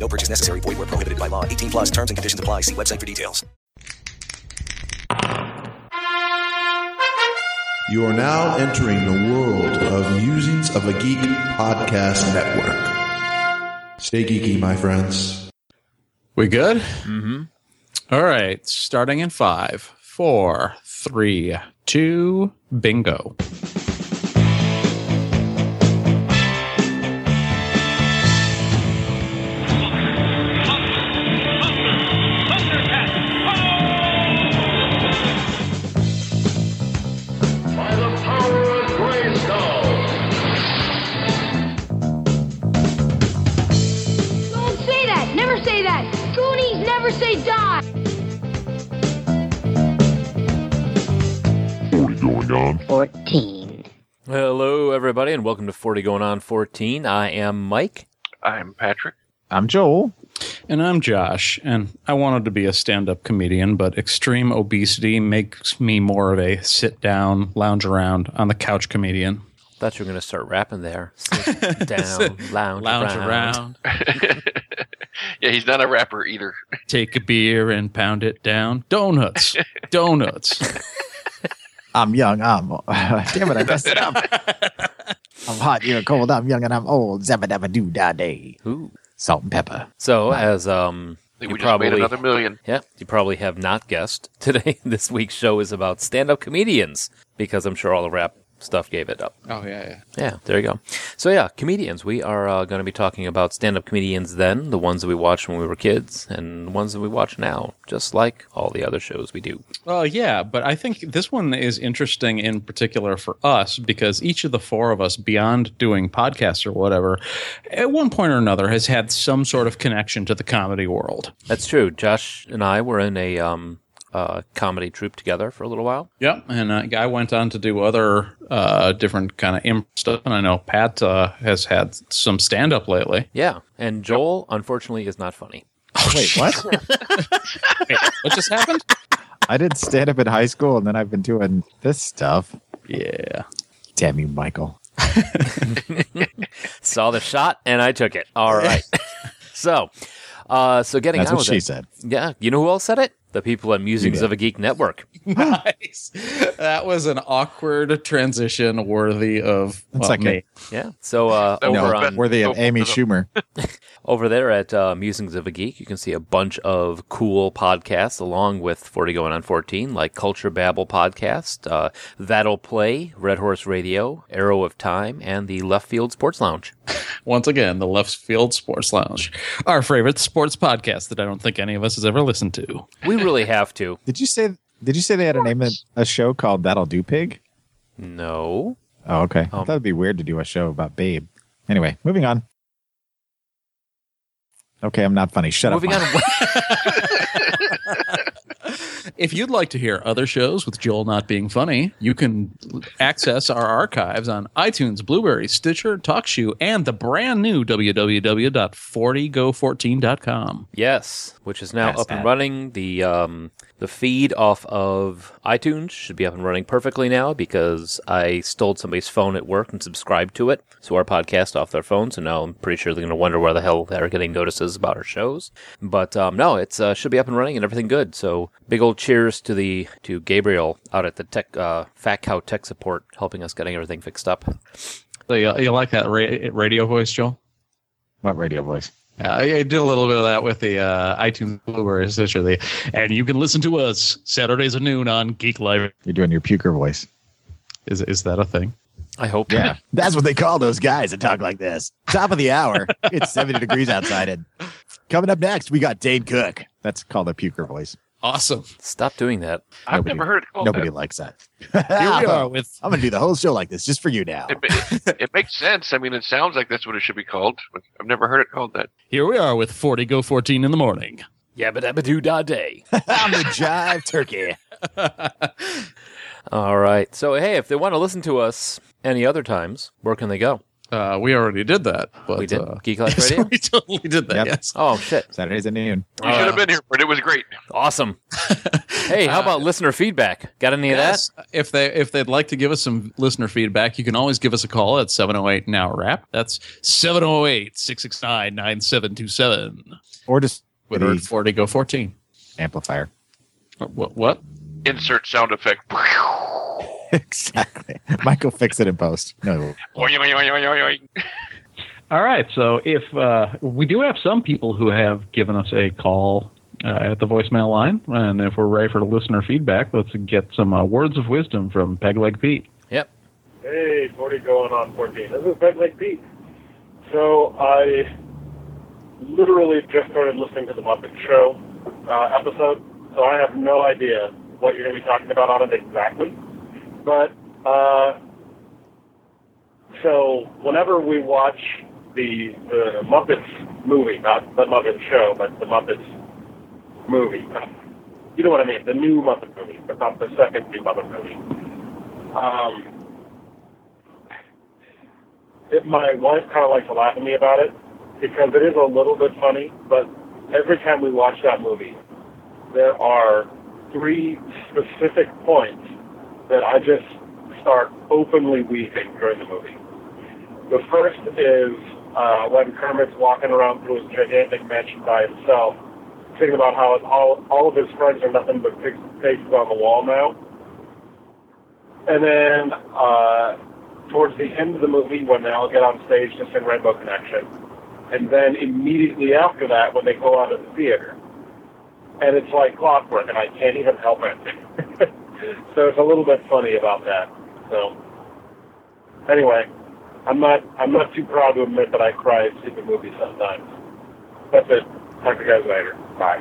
No purchase necessary. Void where prohibited by law. 18 plus terms and conditions apply. See website for details. You are now entering the world of Musings of a Geek podcast network. Stay geeky, my friends. We good? Mm-hmm. All right. Starting in five, four, three, two, bingo. By going on? 14. Hello, everybody, and welcome to 40 Going On 14. I am Mike. I'm Patrick. I'm Joel. And I'm Josh, and I wanted to be a stand up comedian, but extreme obesity makes me more of a sit down, lounge around on the couch comedian. Thought you were going to start rapping there. Sit down, lounge, Lounge around. around, yeah, he's not a rapper either. take a beer and pound it down. Donuts. Donuts. I'm young. I'm damn it. I messed it up. I'm hot. You're cold. I'm young and I'm old. Zabba dabba doo da day. Ooh. Salt and pepper. So, as um, you we just probably made another million. yeah, you probably have not guessed today. This week's show is about stand-up comedians because I'm sure all the rap stuff gave it up. Oh, yeah, yeah. Yeah, there you go. So yeah, comedians. We are uh, going to be talking about stand-up comedians then, the ones that we watched when we were kids, and the ones that we watch now, just like all the other shows we do. Well, yeah, but I think this one is interesting in particular for us because each of the four of us, beyond doing podcasts or whatever, at one point or another has had some sort of connection to the comedy world. That's true. Josh and I were in a um, uh, comedy troupe together for a little while. Yep, and uh, I went on to do other uh, different kind of imp stuff, and I know Pat uh, has had some stand up lately. Yeah, and Joel, unfortunately, is not funny. Wait, what? Wait, what just happened? I did stand up in high school and then I've been doing this stuff. Yeah. Damn you, Michael. Saw the shot and I took it. All right. so, uh, so getting That's on what with she it. said. Yeah, you know who else said it? The people at Musings did. of a Geek Network. Nice. That was an awkward transition worthy of well, like a- me. Yeah. So uh, That over on Worthy of Oh, Amy Schumer. over there at uh, Musings of a Geek, you can see a bunch of cool podcasts along with 40 Going on 14, like Culture Babble Podcast, uh, That'll Play, Red Horse Radio, Arrow of Time, and the Left Field Sports Lounge. Once again, the Left Field Sports Lounge, our favorite sports podcast that I don't think any of us has ever listened to. We really have to. Did you say did you say they had a name of a show called That'll Do Pig? No. Oh, okay. I Um, thought it'd be weird to do a show about Babe. Anyway, moving on. Okay, I'm not funny. Shut Moving up. on. If you'd like to hear other shows with Joel not being funny, you can access our archives on iTunes, Blubrry, Stitcher, TalkShoe, and the brand new www.40go14.com. Yes, which is now Yes, up and running. The um, the feed off of iTunes should be up and running perfectly now because I stole somebody's phone at work and subscribed to it So our podcast off their phone. So now I'm pretty sure they're going to wonder where the hell they're getting notices about our shows. But um, no, it's uh, should be up and running and everything good. So big old cheers to the to Gabriel out at the tech uh, Fat Cow Tech Support helping us getting everything fixed up. So you, you like that ra- radio voice, Joel? What radio voice? Yeah, I, I did a little bit of that with the uh, iTunes Blubrry, Stitcher. The, and you can listen to us Saturdays at noon on Geek Live. You're doing your puker voice. Is is that a thing? I hope. Yeah, that's what they call those guys that talk like this. Top of the hour. It's 70 degrees outside. And coming up next, we got Dane Cook. That's called a puker voice. Awesome. Stop doing that. I've Nobody- never heard it called Nobody that. likes that. Here we are with I'm going to do the whole show like this just for you now. It, it, it makes sense. I mean, it sounds like that's what it should be called. I've never heard it called that. here we are with 40 Go 14 in the morning. Yabba dabba doo da day. I'm the jive turkey. All right. So, hey, if they want to listen to us any other times, where can they go? Uh, we already did that. But, We did? Uh, Geek Life yes, Radio? we totally did that. Yep. Yes. Oh, shit. Saturdays at noon. You should have been here, but it was great. Awesome. hey, how about listener feedback? Got any of that? If they if they'd like to give us some listener feedback, you can always give us a call at 708 now rap. That's 708-669-9727. Or just With our 40 go 14. amplifier. What what? Insert sound effect. exactly. Michael fix it in post. No. All right. So if uh, we do have some people who have given us a call uh, at the voicemail line, and if we're ready for the listener feedback, let's get some uh, words of wisdom from Pegleg Pete. Yep. Hey, 40 going on 14. This is Ben Lake Pete. So I literally just started listening to the Muppet Show uh, episode, so I have no idea what you're going to be talking about on it exactly. But, uh, so whenever we watch the, the Muppets movie, not the Muppet Show, but the Muppets movie, you know what I mean, the new Muppet movie, but not the second new Muppet movie. Um, it, my wife kind of likes to laugh at me about it because it is a little bit funny, but every time we watch that movie, there are three specific points that I just start openly weeping during the movie. The first is uh, when Kermit's walking around through his gigantic mansion by himself, thinking about how all, all of his friends are nothing but faces on the wall now. And then uh, towards the end of the movie when they all get on stage to sing Rainbow Connection. And then immediately after that when they go out of the theater. And it's like clockwork and I can't even help it. so it's a little bit funny about that. So anyway, I'm not I'm not too proud to admit that I cry at stupid movies sometimes. That's it. Talk to you guys later. Bye.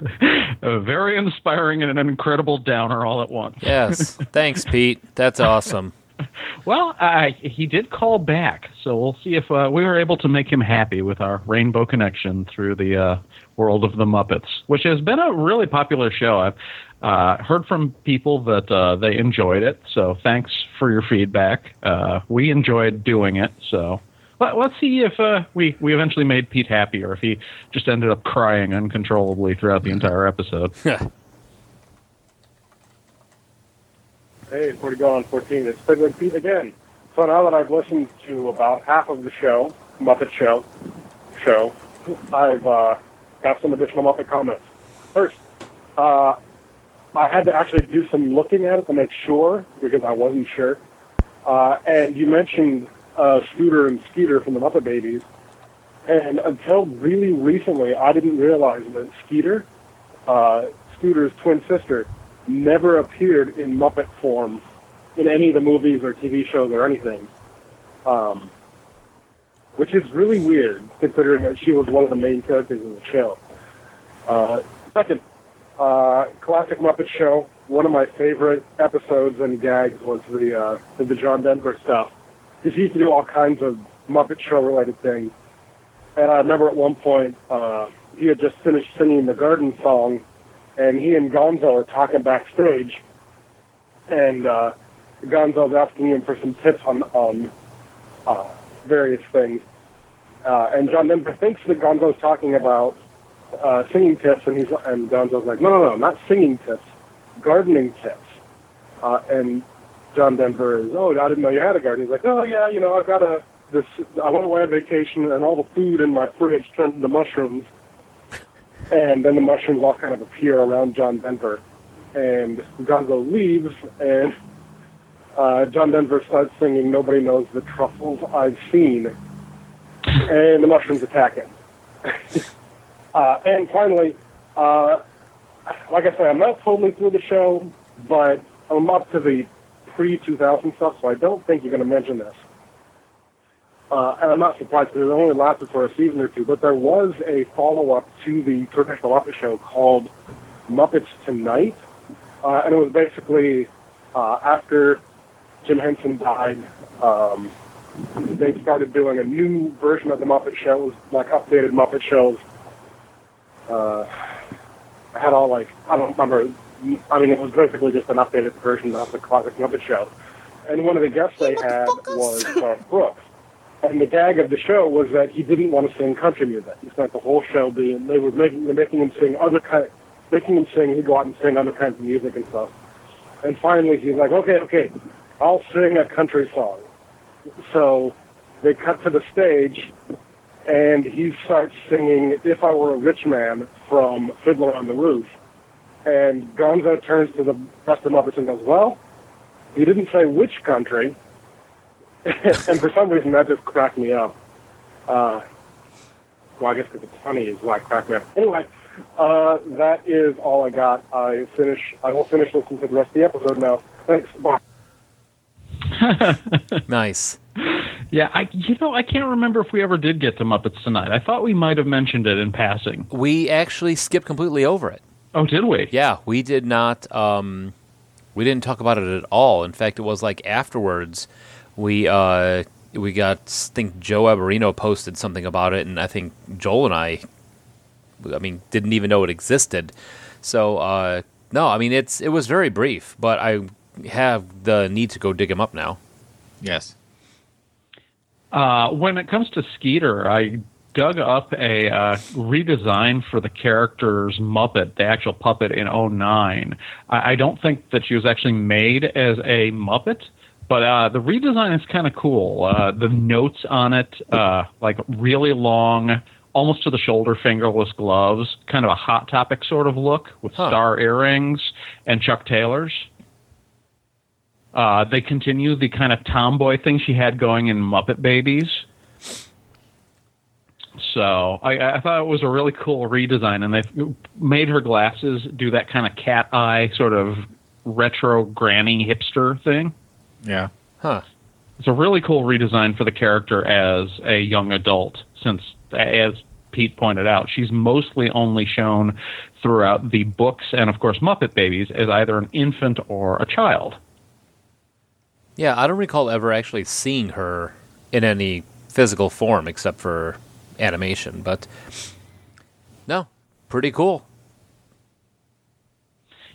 Uh, very inspiring and an incredible downer all at once. Yes. Thanks, Pete. That's awesome. Well, I, he did call back, so we'll see if uh, we were able to make him happy with our Rainbow Connection through the uh, world of the Muppets, which has been a really popular show. I've uh, heard from people that uh, they enjoyed it, so thanks for your feedback. Uh, we enjoyed doing it, so let, let's see if uh, we we eventually made Pete happy, or if he just ended up crying uncontrollably throughout the entire episode. Hey, 40 going on 14. It's Pegleg Pete again. So now that I've listened to about half of the show, Muppet Show, show, I've uh, got some additional Muppet comments. First, uh, I had to actually do some looking at it to make sure because I wasn't sure. Uh, and you mentioned uh, Scooter and Skeeter from the Muppet Babies, and until really recently, I didn't realize that Skeeter, uh, Scooter's twin sister, never appeared in Muppet form in any of the movies or TV shows or anything. Um, which is really weird, considering that she was one of the main characters in the show. Uh, second, uh, classic Muppet Show. One of my favorite episodes and gags was the uh, the John Denver stuff. Because he used to do all kinds of Muppet Show related things. And I remember at one point uh, he had just finished singing the Garden song, and he and Gonzo are talking backstage, and uh, Gonzo's asking him for some tips on on uh, various things. Uh, and John Denver thinks that Gonzo's talking about uh, singing tips, and he's and Gonzo's like, no, no, no, not singing tips, gardening tips. Uh, and John Denver is, oh, I didn't know you had a garden. He's like, oh yeah, you know, I've got a this. I went away on vacation, and all the food in my fridge turned into mushrooms. And then the mushrooms all kind of appear around John Denver, and Gonzo leaves, and uh, John Denver starts singing "Nobody Knows the Truffles I've Seen," and the mushrooms attack him. uh, and finally, uh, like I said, I'm not totally through the show, but I'm up to the pre-2000 stuff, so I don't think you're going to mention this. Uh, and I'm not surprised because it only lasted for a season or two, but there was a follow-up to the traditional Muppet Show called Muppets Tonight, uh, and it was basically uh, after Jim Henson died, um, they started doing a new version of the Muppet Shows, like updated Muppet Shows. Uh, I had all like I don't remember. I mean, it was basically just an updated version of the classic Muppet Show. And one of the guests they had was Garth Brooks. And the gag of the show was that he didn't want to sing country music. He spent the whole show being they were making they're making him sing other kind, making him sing. He'd go out and sing other kinds of music and stuff. And finally, he's like, okay, okay, I'll sing a country song. So they cut to the stage, and he starts singing "If I Were a Rich Man" from Fiddler on the Roof. And Gonzo turns to the rest of the Muppets and goes, "Well, he didn't say which country." and for some reason, that just cracked me up. Uh, well, I guess because it's funny is why it cracked me up. Anyway, uh, that is all I got. I finish. I will finish listening to the rest of the episode now. Thanks. Bye. nice. Yeah, I you know I can't remember if we ever did get to Muppets Tonight. I thought we might have mentioned it in passing. We actually skipped completely over it. Oh, did we? Yeah, we did not. Um, we didn't talk about it at all. In fact, it was like afterwards we uh, we got. I think Joe Aberino posted something about it, and I think Joel and I, I mean, didn't even know it existed. So uh, no, I mean it's it was very brief, but I have the need to go dig him up now. Yes. Uh, when it comes to Skeeter, I dug up a uh, redesign for the character's Muppet, the actual puppet in 09. I, I don't think that she was actually made as a Muppet, but uh, the redesign is kind of cool. Uh, the notes on it, uh, like really long, almost to the shoulder fingerless gloves, kind of a Hot Topic sort of look with star earrings and Chuck Taylors. Uh, they continue the kind of tomboy thing she had going in Muppet Babies. So I, I thought it was a really cool redesign, and they made her glasses do that kind of cat eye sort of retro granny hipster thing. Yeah. Huh. It's a really cool redesign for the character as a young adult, since, as Pete pointed out, she's mostly only shown throughout the books and, of course, Muppet Babies as either an infant or a child. Yeah, I don't recall ever actually seeing her in any physical form except for animation, but no, pretty cool.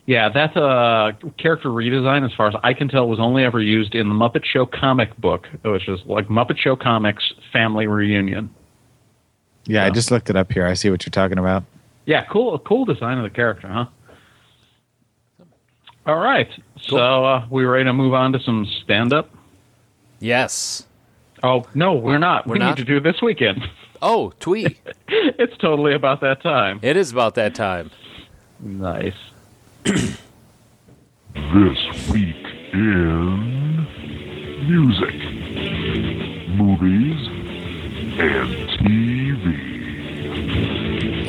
Yeah, that's a character redesign, as far as I can tell, was only ever used in the Muppet Show comic book, which is like Muppet Show Comics Family Reunion. Yeah, I just looked it up here. I see what you're talking about. Yeah, cool, cool design of the character, huh? All right, so uh, we ready to move on to some stand up? Yes. Oh no, we're not. We're we not? need to do this weekend. Oh, twee. it's totally about that time. It is about that time. Nice. This week in music, movies, and TV.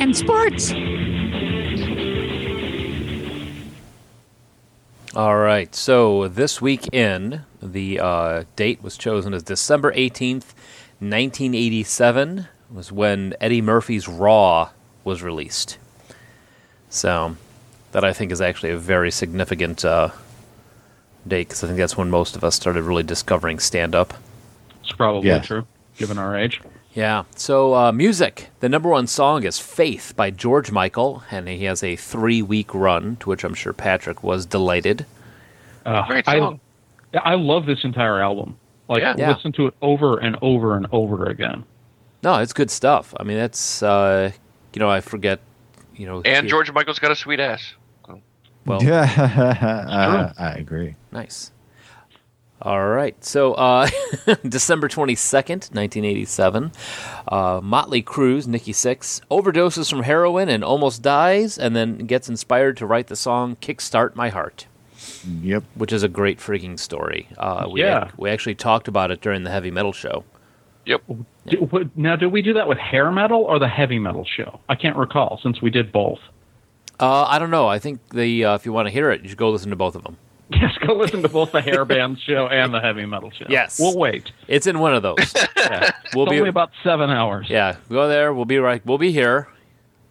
And sports. All right. So this week in, the uh, date was chosen as December 18th, 1987, was when Eddie Murphy's Raw was released. So that I think is actually a very significant uh, date because I think that's when most of us started really discovering stand up. It's probably Yeah. true, given our age. Yeah. So, uh, music. The number one song is Faith by George Michael, and he has a three week run, to which I'm sure Patrick was delighted. Uh, Great I, song. yeah, I love this entire album. Like, Yeah. Yeah. listen to it over and over and over again. No, it's good stuff. I mean, that's, uh, you know, I forget, you know. And he- George Michael's got a sweet ass. Well, yeah, uh, I agree. Nice. All right. So, uh, December 22nd, 1987, uh, Motley Crue's Nikki Sixx overdoses from heroin and almost dies, and then gets inspired to write the song Kickstart My Heart. Yep. Which is a great freaking story. Uh, we, Yeah. we actually talked about it during the heavy metal show. Yep. Do, what, now, did we do that with hair metal or the heavy metal show? I can't recall since we did both. Uh, I don't know. I think the uh, if you want to hear it, you should go listen to both of them. Yes, go listen to both the hair band show and the heavy metal show. Yes. we'll wait. It's in one of those. Yeah. We'll it's be- only about seven hours. yeah, go there. We'll be right. We'll be here.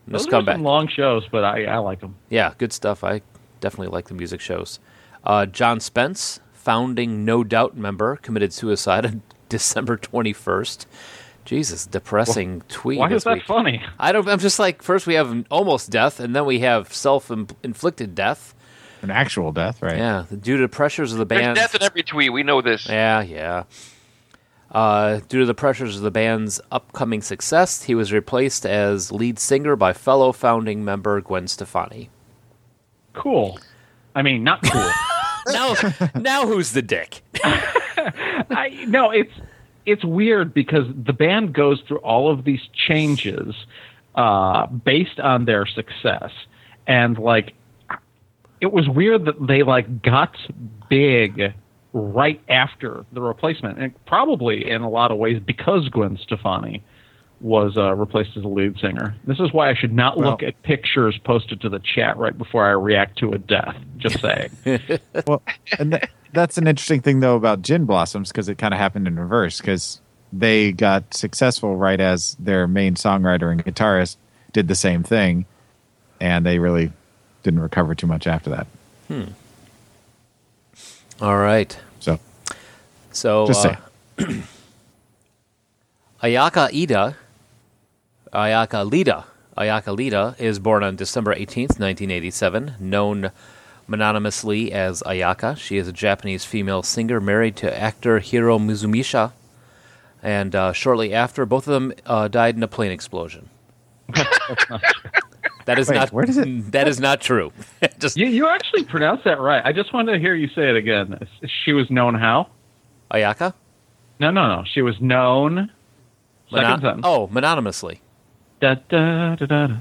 Those come back. long shows, but I, I like them. Yeah, good stuff. I definitely like the music shows. Uh, John Spence, founding No Doubt member, committed suicide on December 21st. Jesus, depressing tweet. Why is that week. funny? I don't. I'm just like first we have almost death, and then we have self-inflicted death. An actual death, right? Yeah, due to the pressures of the band. There's band. death in every tweet. We know this. Yeah, yeah. Uh, due to the pressures of the band's upcoming success, he was replaced as lead singer by fellow founding member Gwen Stefani. Cool. I mean, not cool. now, now who's the dick? I no, it's it's weird because the band goes through all of these changes uh, based on their success, and like it was weird that they like got big right after the replacement, and probably in a lot of ways because Gwen Stefani was uh, replaced as a lead singer. This is why I should not look at pictures posted to the chat right before I react to a death. Just saying. well, and th- that's an interesting thing though about Gin Blossoms because it kind of happened in reverse because they got successful right as their main songwriter and guitarist did the same thing, and they really didn't recover too much after that. Hmm. All right. So, So, Just uh, Ayaka Ida, Ayaka Lida, Ayaka Lida is born on December 18th, 1987, known mononymously as Ayaka. She is a Japanese female singer married to actor Hiro Mizumisha, and uh, shortly after, both of them uh, died in a plane explosion. that is Wait, not where does it- that is not true. Just You, you actually pronounced that right. I just wanted to hear you say it again. She was known how? Ayaka? No, no, no. She was known. Second Mono- sentence. oh, mononymously. Da, da, da, da, da.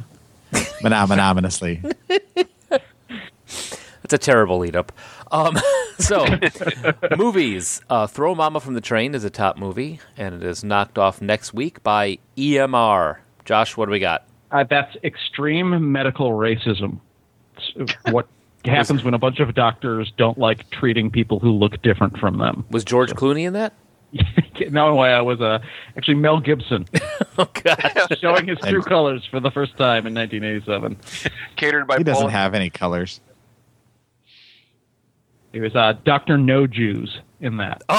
Mononymously. That's a terrible lead up. Um, so, movies. Uh, Throw Mama from the Train is a top movie, and it is knocked off next week by EMR. Josh, what do we got? Uh, that's extreme medical racism. It's what happens when a bunch of doctors don't like treating people who look different from them. Was George Clooney in that? no, way. I was uh, actually Mel Gibson. oh God, showing his true colors for the first time in 1987. Catered by he doesn't Paul. have any colors. He was uh, Doctor No Jews in that.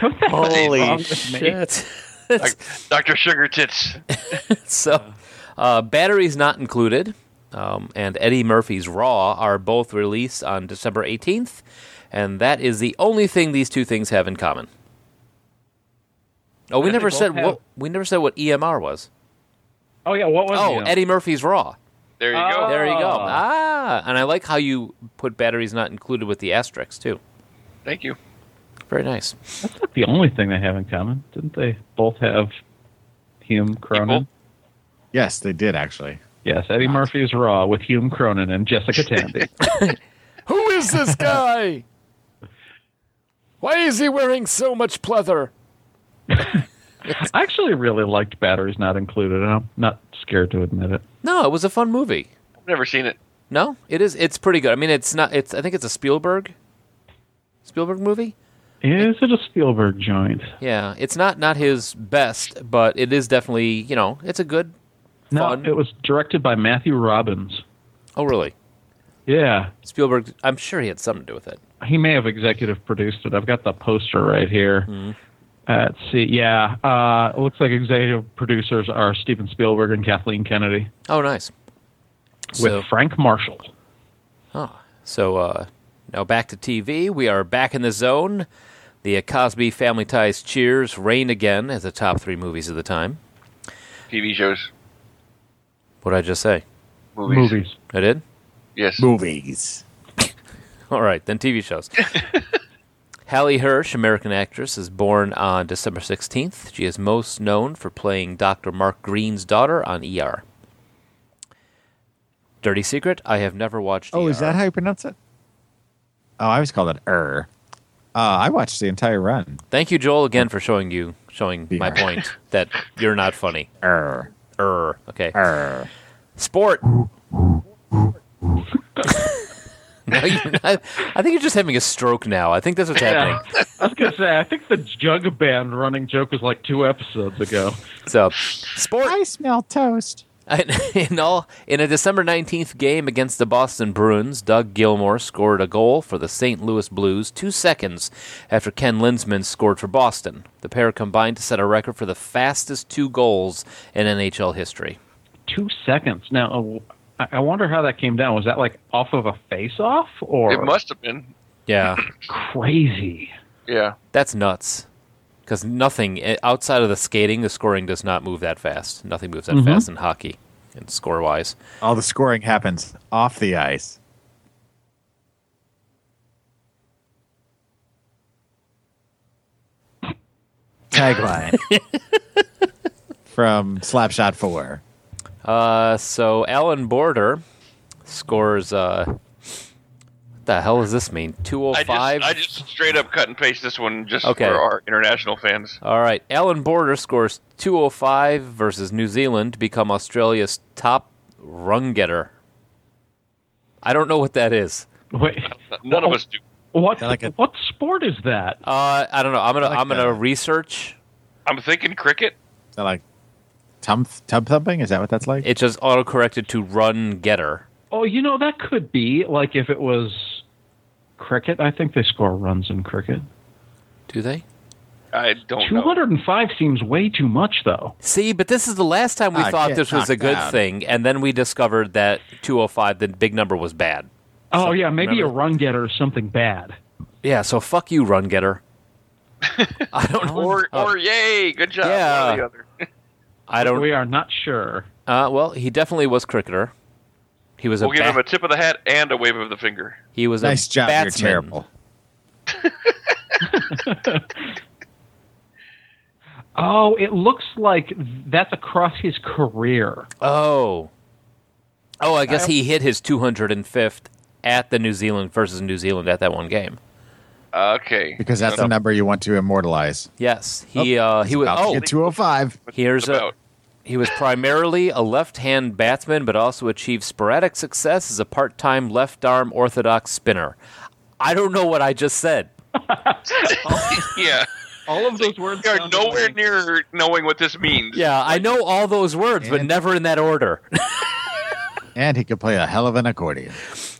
What the hell is wrong with me? shit. Dr. Sugar Tits. so, uh, batteries not included, um, and Eddie Murphy's Raw are both released on December 18th, and that is the only thing these two things have in common. Oh, we Yeah, never said have- what we never said what EMR was. Oh yeah, what was Oh, he? Eddie Murphy's Raw. There you go. There you go. Oh. Ah, and I like how you put batteries not included with the asterisks too. Thank you. Very nice. That's not the only thing they have in common. Didn't they both have Hume Cronyn? Yes, they did actually. Yes, Eddie Murphy's Raw with Hume Cronyn and Jessica Tandy. Who is this guy? Why is he wearing so much pleather? I actually really liked Batteries Not Included. I'm not scared to admit it. No, it was a fun movie. I've never seen it. No, it is. It's pretty good. I mean, it's not. It's. I think it's a Spielberg. Spielberg movie. Is it a Spielberg joint? Yeah, it's not not his best, but it is definitely. You know, it's a good. No, Fun. it was directed by Matthew Robbins. Oh, really? Yeah, Spielberg. I'm sure he had something to do with it. he may have executive produced it. I've got the poster right here. Hmm. Uh, let's see. Yeah, uh, it looks like executive producers are Steven Spielberg and Kathleen Kennedy Oh, nice. with So, Frank Marshall. oh, so uh, now back to TV. We are back in the zone. The uh, Cosby Family Ties Cheers reign again as the top three movies of the time. TV shows. What did I just say? Movies. Movies. I did. Yes. Movies. All right, then TV shows. Hallee Hirsh, American actress, is born on December 16th. She is most known for playing Dr. Mark Green's daughter on ER. Dirty Secret, I have never watched Oh, ER. is that how you pronounce it? Oh, I always called it er. Uh, I watched the entire run. Thank you, Joel, again for showing you showing my ER. point that you're not funny. Er. Er, okay. Er. Sport. no, you're not. I think you're just having a stroke now. I think that's what's happening. I was gonna say, I think the Jug Band running joke was like two episodes ago. So, sport. I smell toast. In all, in a December 19th game against the Boston Bruins, Doug Gilmour scored a goal for the St. Louis Blues two seconds after Ken Linseman scored for Boston. The pair combined to set a record for the fastest two goals in NHL history. Two seconds. Now, uh, I I wonder how that came down. Was that like off of a face-off, or It must have been. Yeah, crazy? Yeah. that's nuts. Because nothing eh, outside of the skating, the scoring does not move that fast. Nothing moves that Mhm. fast in hockey, and score wise. All the scoring happens off the ice. Tagline from Slapshot 4. Uh, so Allan Border scores. Uh, what the hell does this mean? Two oh five. I just, straight up cut and paste this one just Okay. for our international fans. All right, Allan Border scores 205 versus New Zealand to become Australia's top run getter. I don't know what that is. Wait, None of us do. what? like a- what sport is that? Uh, I don't know. I'm gonna like I'm gonna that. research. I'm thinking cricket. Is that like tub, tub thumping? Is that what that's like? It just auto corrected to run getter. Oh, you know that could be like if it was cricket. I think they score runs in cricket. Do they? I don't 205 know. hundred and five seems way too much, though. See, but this is the last time we Ah, thought this was a good down. thing, and then we discovered that 205, the big number, was bad. Oh yeah, maybe remember- a run getter is something bad. Yeah, so fuck you, run getter. I don't know. Or, or yay, good job. Yeah. One or the other. I don't. We are not sure. Uh, well, he definitely was cricketer. He was. We'll give ba- him a tip of the hat and a wave of the finger. he was nice a job. batsman. You're terrible. Oh, it looks like that's across his career. Oh. Oh, I guess he hit his 205th at the New Zealand versus New Zealand at that one game. Okay. Because that's the number you want to immortalize. Yes, he uh, he was. About to Oh, get 205. here's a. about. He was primarily a left-hand batsman, but also achieved sporadic success as a part-time left-arm orthodox spinner. I don't know what I just said. yeah. All of those words We are nowhere like- near knowing what this means. Yeah, I know all those words, but never in that order. And he could play a hell of an accordion.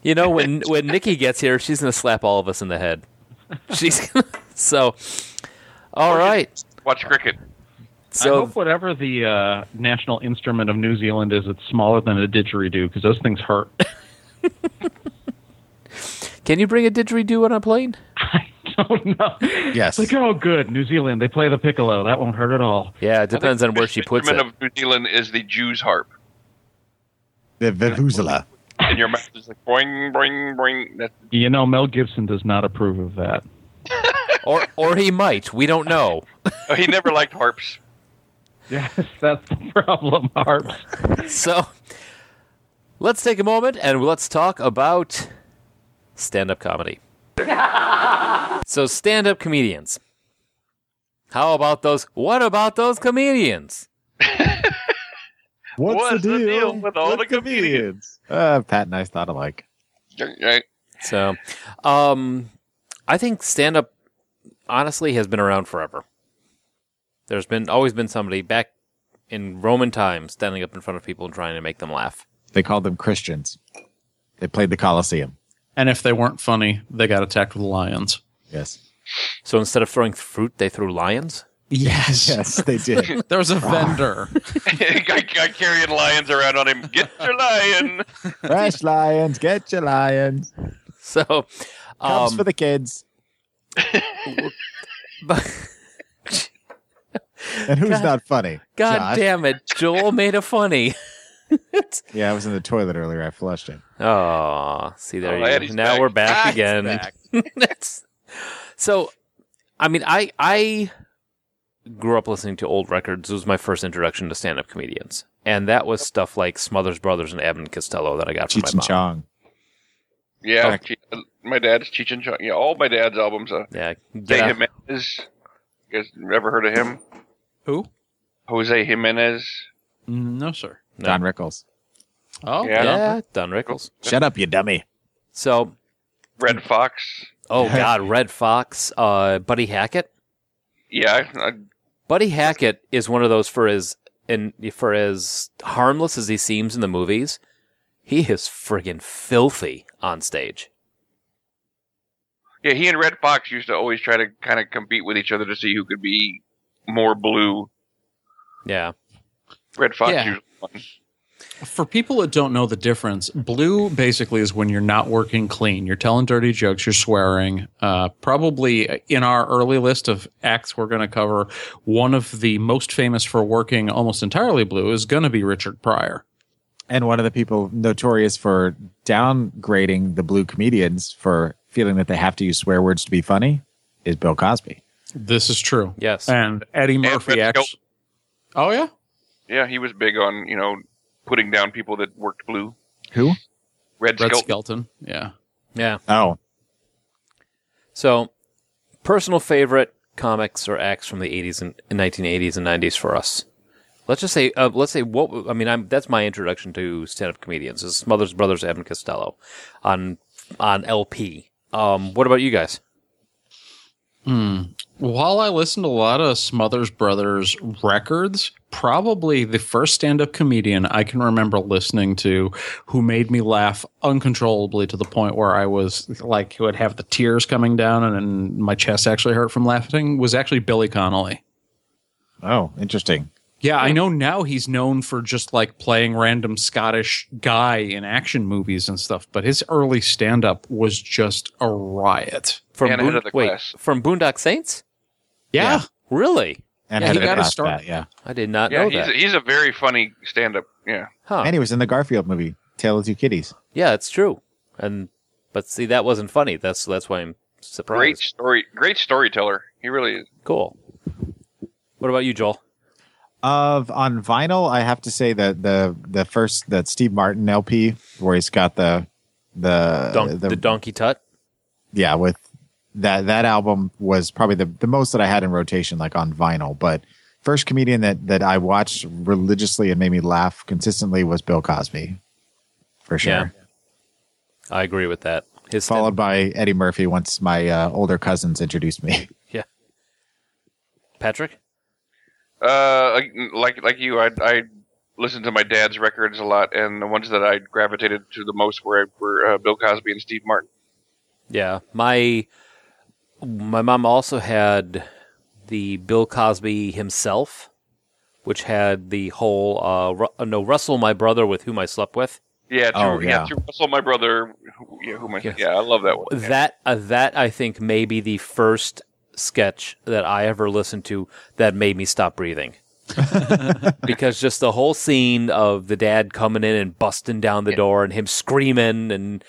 You know, when when Nikki gets here, she's gonna slap all of us in the head. She's gonna, so. All right. Watch cricket. I hope whatever the uh, national instrument of New Zealand is, it's smaller than a didgeridoo because those things hurt. can you bring a didgeridoo on a plane? I don't know. Yes. It's like, oh, good. New Zealand, they play the piccolo. That won't hurt at all. Yeah, it depends on where she puts it. The instrument of New Zealand is the Jew's harp. The Vuvuzela. And your mouth is like boing, boing, boing. That's, You know, Mel Gibson does not approve of that. or or he might. We don't know. oh, he never liked harps. Yes, that's the problem, harps. So let's take a moment and let's talk about stand-up comedy. so stand-up comedians. How about those? What about those comedians? What's, What's the deal with all the comedians? Uh, Pat and I thought alike. Right. So, um, I think stand up honestly has been around forever. There's been always been somebody back in Roman times standing up in front of people and trying to make them laugh. They called them Christians. They played the Colosseum. And if they weren't funny, they got attacked with lions. Yes. So instead of throwing fruit, they threw lions. Yes. Yes, they did. There was a vendor. guy, guy carrying lions around on him. Get your lion. Fresh lions, get your lions. So, Comes um, for the kids. but, And who's not funny? God Josh? damn it, Joel made a funny. Yeah, I was in the toilet earlier. I flushed it. Oh, see there Oh, you go. Now back. we're back Ah, again. back. That's- so, I mean, I I grew up listening to old records. It was my first introduction to stand-up comedians, and that was stuff like Smothers Brothers and Abbott and Costello that I got from Cheech my and mom. Chong. Yeah, Okay. My dad's Cheech and Chong. Yeah, all my dad's albums. Uh, Yeah, Jose get out- Jimenez. You guys ever heard of him? Who? Jose Jimenez. No, sir. No. Don Rickles. Oh, Yeah. yeah, Don Rickles. Shut up, you dummy. So, Redd Foxx. oh God, Redd Foxx, uh, Buddy Hackett. Yeah, I, Buddy Hackett is one of those for his and for as harmless as he seems in the movies, he is friggin' filthy on stage. Yeah, he and Redd Foxx used to always try to kind of compete with each other to see who could be more blue. Yeah. Redd Foxx Yeah. usually. For people that don't know the difference, blue basically is when you're not working clean. You're telling dirty jokes, you're swearing. Uh, probably in our early list of acts we're going to cover, one of the most famous for working almost entirely blue is going to be Richard Pryor. And one of the people notorious for downgrading the blue comedians for feeling that they have to use swear words to be funny is Bill Cosby. This is true. Yes. And Eddie Murphy Red actually. Oh, yeah? Yeah, he was big on you know putting down people that worked blue. Who? Red, Red Skelton. Skelton. Yeah. Yeah. Oh, So, personal favorite comics or acts from the 80s and, and 1980s and 90s for us. Let's just say, uh, let's say what I mean. I'm that's my introduction to stand-up comedians. Is Smothers Brothers, Evan Costello, on on LP. Um, what about you guys? Hmm. While I listened to a lot of Smothers Brothers records, probably the first stand up comedian I can remember listening to who made me laugh uncontrollably to the point where I was like, would have the tears coming down and, and my chest actually hurt from laughing was actually Billy Connolly. oh, interesting. Yeah, I know now he's known for just like playing random Scottish guy in action movies and stuff, but his early stand up was just a riot. From And ahead Boon- of the wait, from Boondock Saints? Yeah. Really? And Yeah, he got his pass start- that, yeah. I did not Yeah, know he's that. a, he's a very funny stand-up. Yeah, huh? And he was in the Garfield movie, Tale of Two Kitties. yeah, it's true. And but see, that wasn't funny. That's that's why I'm surprised. great story, great storyteller. He really is. Cool. What about you, Joel? Of on vinyl, I have to say that the the first that Steve Martin LP where he's got the the Don- the, the Donkey Tut. yeah with that that album was probably the the most that I had in rotation like on vinyl. But first comedian that that I watched religiously and made me laugh consistently was Bill Cosby, for sure. Yeah. I agree with that. His Followed by Eddie Murphy once my uh, older cousins introduced me. yeah. Patrick. Uh, like like like you, I I listened to my dad's records a lot, and the ones that I gravitated to the most were were uh, Bill Cosby and Steve Martin. Yeah, my my mom also had the Bill Cosby himself, which had the whole uh, Ru- uh, no Russell, my brother with whom I slept with. Yeah, Oh, yeah. yeah, true. Russell, my brother. Who, yeah, who am I? Yes. Yeah, I love that one. That uh, that I think may be the first sketch that I ever listened to that made me stop breathing. because just the whole scene of the dad coming in and busting down the door and him screaming and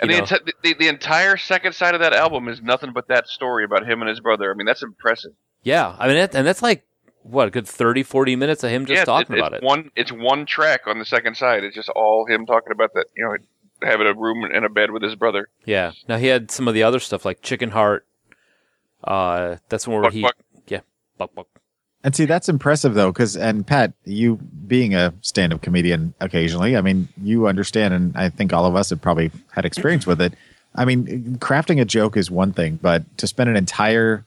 And the, enti- the the entire second side of that album is nothing but that story about him and his brother. I mean, that's impressive. yeah, I mean, that, and that's like what a good 30, 40 minutes of him just yeah, talking it's, about it's it. One, it's one track on the second side. It's just all him talking about that. You know, having a room and a bed with his brother. Yeah. Now he had some of the other stuff like Chicken Heart. Uh, that's one where Buck, he, buck. yeah, buck buck. And see, that's impressive though, because and Pat, you being a stand-up comedian occasionally, I mean, you understand, and I think all of us have probably had experience with it. I mean, crafting a joke is one thing, but to spend an entire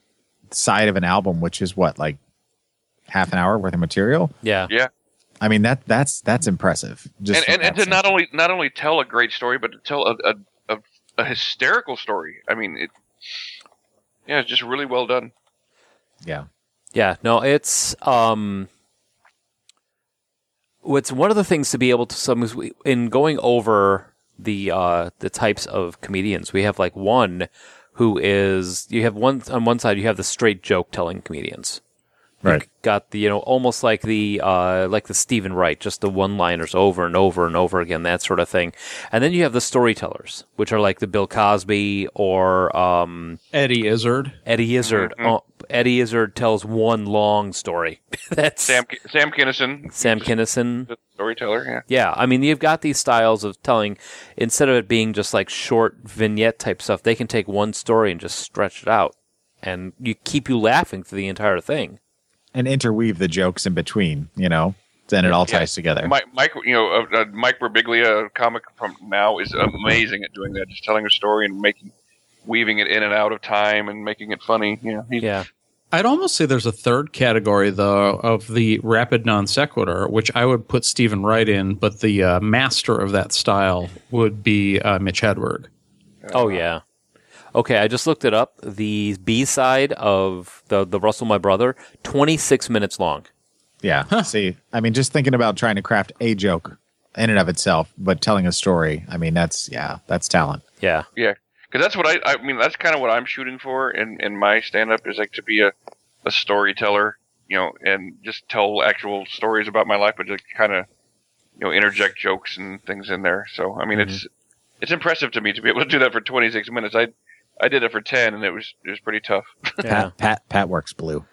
side of an album, which is what, like half an hour worth of material, Yeah. Yeah, I mean that that's that's impressive. Just and and, and that to not only not only tell a great story, but to tell a a, a, a hysterical story. I mean, it. Yeah, it's just really well done. yeah, Yeah, no, it's um what's one of the things to be able to some in going over the uh the types of comedians, we have like one who is you have one on one side you have the straight joke telling comedians. Right. Got the you know almost like the uh like the Steven Wright, just the one liners over and over and over again, that sort of thing. And then you have the storytellers, which are like the Bill Cosby or um Eddie Izzard. Eddie Izzard. Mm-hmm. Oh, Eddie Izzard tells one long story. That's Sam Sam Kinison, Sam Kinison. storyteller. Yeah, Yeah, I mean, you've got these styles of telling. Instead of it being just like short vignette type stuff, they can take one story and just stretch it out, and you keep you laughing through the entire thing. And interweave the jokes in between. You know, then it all Yeah. ties together. Mike, Mike, you know, uh, uh, Mike Birbiglia, comic from now, is amazing at doing that. Just telling a story and making, weaving it in and out of time and making it funny. You know, he's, Yeah, I'd almost say there's a third category though of the rapid non sequitur, which I would put Steven Wright in, but the uh, master of that style would be uh, Mitch Hedberg. Oh yeah. Okay, I just looked it up. The B side of the the Russell My Brother, twenty six minutes long. Yeah. Huh. See, I mean, just thinking about trying to craft a joke in and of itself, but telling a story. I mean, that's yeah, that's talent. Yeah. Yeah, because that's what I. I mean, that's kind of what I'm shooting for in in my stand up is like to be a a storyteller, you know, and just tell actual stories about my life, but just kind of you know interject jokes and things in there. So I mean, mm-hmm. it's it's impressive to me to be able to do that for 26 minutes. I I did it for 10, and it was it was pretty tough. Pat, Pat Pat works blue.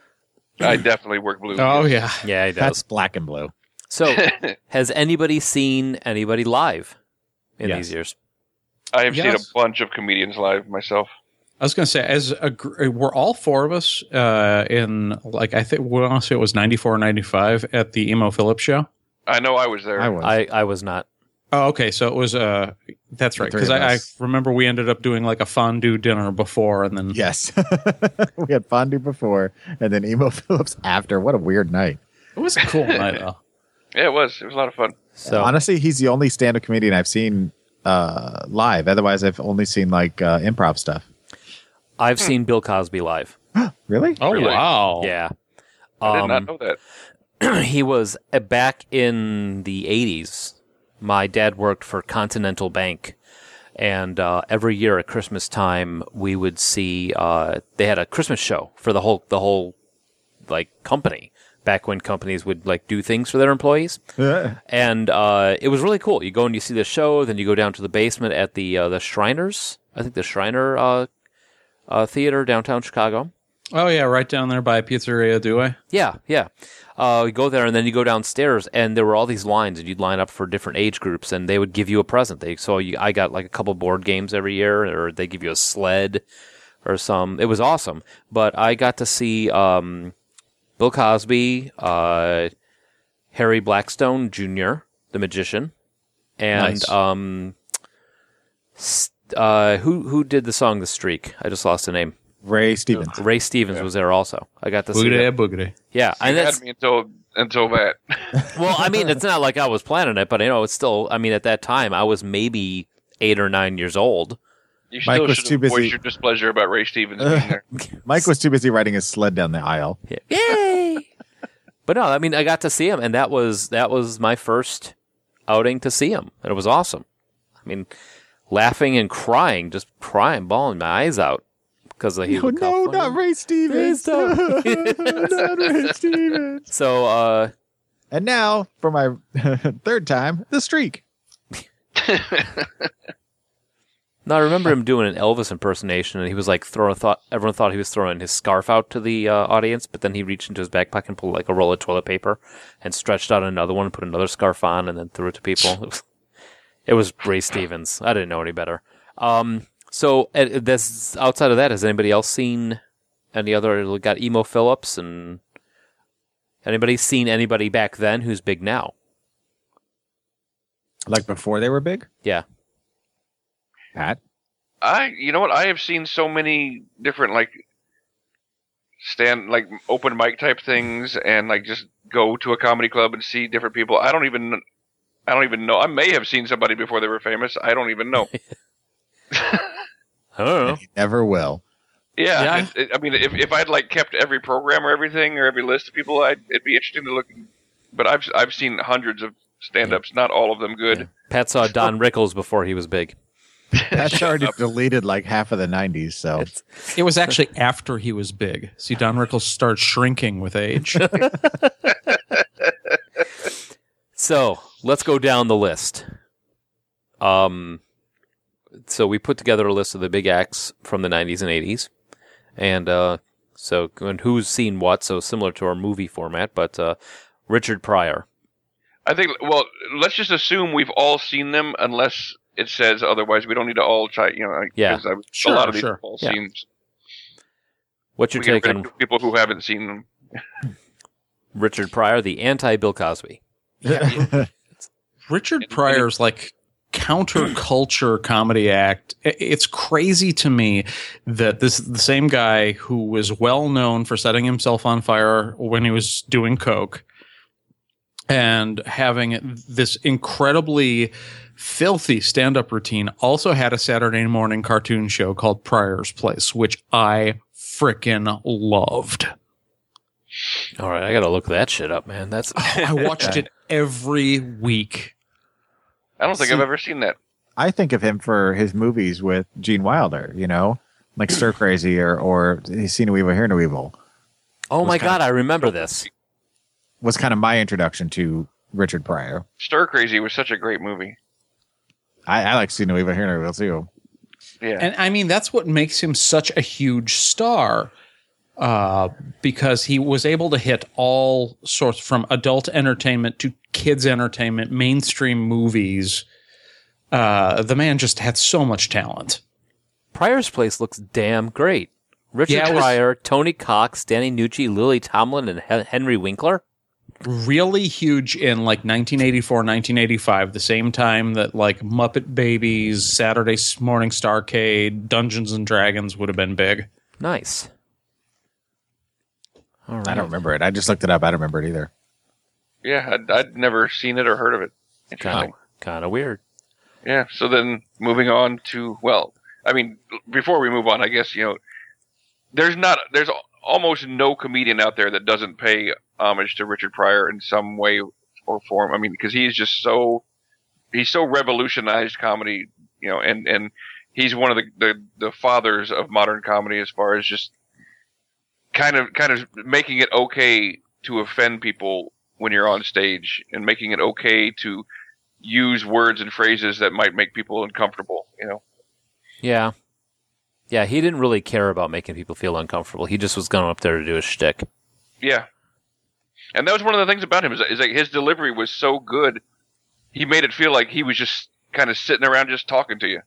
I definitely work blue. Oh yeah, Yeah, he does. Pat's black and blue. So, has anybody seen anybody live in Yes. these years? I have Yes. seen a bunch of comedians live myself. I was going to say, as a, gr- were all four of us uh, in like I think we want to say it was 94 or 95 at the Emo Phillips show. I know I was there. I was. I, I was not. Oh, okay. So it was. Uh, that's right. Because I, I remember we ended up doing like a fondue dinner before, and then yes. we had fondue before, and then emo Phillips after. What a weird night. it was a cool night. Though. Yeah, it was. It was a lot of fun. So Honestly, he's the only stand-up comedian I've seen uh, live. Otherwise, I've only seen like uh, improv stuff. I've seen Bill Cosby live. Really? Oh Really? wow! Yeah. I did not Um, know that. he was uh, back in the 80s. My dad worked for Continental Bank. And uh, every year at Christmas time, we would see uh, they had a Christmas show for the whole the whole like company. Back when companies would like do things for their employees, and uh, it was really cool. You go and you see the show, then you go down to the basement at the uh, the Shriners. I think the Shriner uh, uh, Theater downtown Chicago. Oh yeah, right down there by Pizzeria Due. Yeah, yeah. Uh, you go there and then you go downstairs, and there were all these lines, and you'd line up for different age groups, and they would give you a present. They so you, I got like a couple board games every year, or they give you a sled or some. It was awesome. But I got to see um, Bill Cosby, uh, Harry Blackstone Jr., the magician, and Nice. um, uh, who who did the song "The Streak"? I just lost the name. Ray Stevens. Ray Stevens was there also. I got to see. Boogity that. boogity. Yeah, You and that's me until until that. well, I mean, it's not like I was planning it, but you know, it's still. I mean, at that time, I was maybe eight or nine years old. You Mike still was should too have busy- voiced your displeasure about Ray Stevens being there. Mike was too busy riding his sled down the aisle. Yay! but no, I mean, I got to see him, and that was that was my first outing to see him, and it was awesome. I mean, laughing and crying, just crying, bawling my eyes out because he no, come not. Ray Stevens. Please not Ray Stevens. So, uh, And now, for my third time, the streak. now I remember him doing an Elvis impersonation, and he was like throwing. Thought everyone thought he was throwing his scarf out to the uh, audience, but then he reached into his backpack and pulled like a roll of toilet paper and stretched out another one, put another scarf on, and then threw it to people. It was, it was Ray Stevens. I didn't know any better. Um, so uh, this outside of that, has anybody else seen any other? we Got emo Phillips and anybody seen anybody back then who's big now? Like before they were big? Yeah. Pat? I, you know what? I have seen so many different like stand like open mic type things, and like just go to a comedy club and see different people. I don't even, I don't even know. I may have seen somebody before they were famous. I don't even know. I don't know. He never will. Yeah, Yeah. it- it- I mean, if if I'd like kept every program or everything or every list of people, I'd, it'd be interesting to look. But I've I've seen hundreds of stand-ups, not all of them good. Pat saw Don Rickles before he was big. Pat's already deleted like half of the 90s, so. It was actually after he was big. See, Don Rickles starts shrinking with age. So let's go down the list. Um, so we put together a list of the big acts from the 90s and 80s, and uh, so and who's seen what. So similar to our movie format, but uh, Richard Pryor. I think. Well, let's just assume we've all seen them, unless it says otherwise. We don't need to all try. You know, like, Yeah. 'cause I've- Sure, a lot of these sure. have all Yeah. seen. What's your we take on people who haven't seen them. Richard Pryor, the anti Bill Cosby? Richard Pryor's like counterculture comedy act. It's crazy to me that this the same guy who was well known for setting himself on fire when he was doing coke and having this incredibly filthy stand-up routine also had a Saturday morning cartoon show called Pryor's Place, which I frickin' loved. All right, I got to look that shit up, man. That's oh, I watched it every week. I don't think See- I've ever seen that. I think of him for his movies with Gene Wilder, you know, like Stir Crazy or or He's Seen No Evil, Hear No Evil. Oh my Was kind god, I remember this. Was kind of my introduction to Richard Pryor. Stir Crazy was such a great movie. I, I like See No Evil, Hear No Evil too. Yeah. And I mean, that's what makes him such a huge star. Uh, because he was able to hit all sorts from adult entertainment to kids entertainment, mainstream movies. Uh, the man just had so much talent. Pryor's Place looks damn great. Richard Yeah, it was- Pryor, Tony Cox, Danny Nucci, Lily Tomlin, and Hen- Henry Winkler. Really huge in like 1984, 1985, the same time that like Muppet Babies, Saturday Morning Starcade, Dungeons and Dragons would have been big. Nice. All right. I don't remember it. I just looked it up. I don't remember it either. Yeah, I'd, I'd never seen it or heard of it. Interesting. Kind of, kind of weird. Yeah. So then moving on to well, I mean, before we move on, I guess you know, there's not there's almost no comedian out there that doesn't pay homage to Richard Pryor in some way or form. I mean, because he's just so he's so revolutionized comedy, you know, and and he's one of the the, the fathers of modern comedy as far as just kind of kind of making it okay to offend people when you're on stage and making it okay to use words and phrases that might make people uncomfortable, you know. Yeah. Yeah, he didn't really care about making people feel uncomfortable. He just was going up there to do his shtick. Yeah. And that was one of the things about him is, is like his delivery was so good. He made it feel like he was just kind of sitting around just talking to you.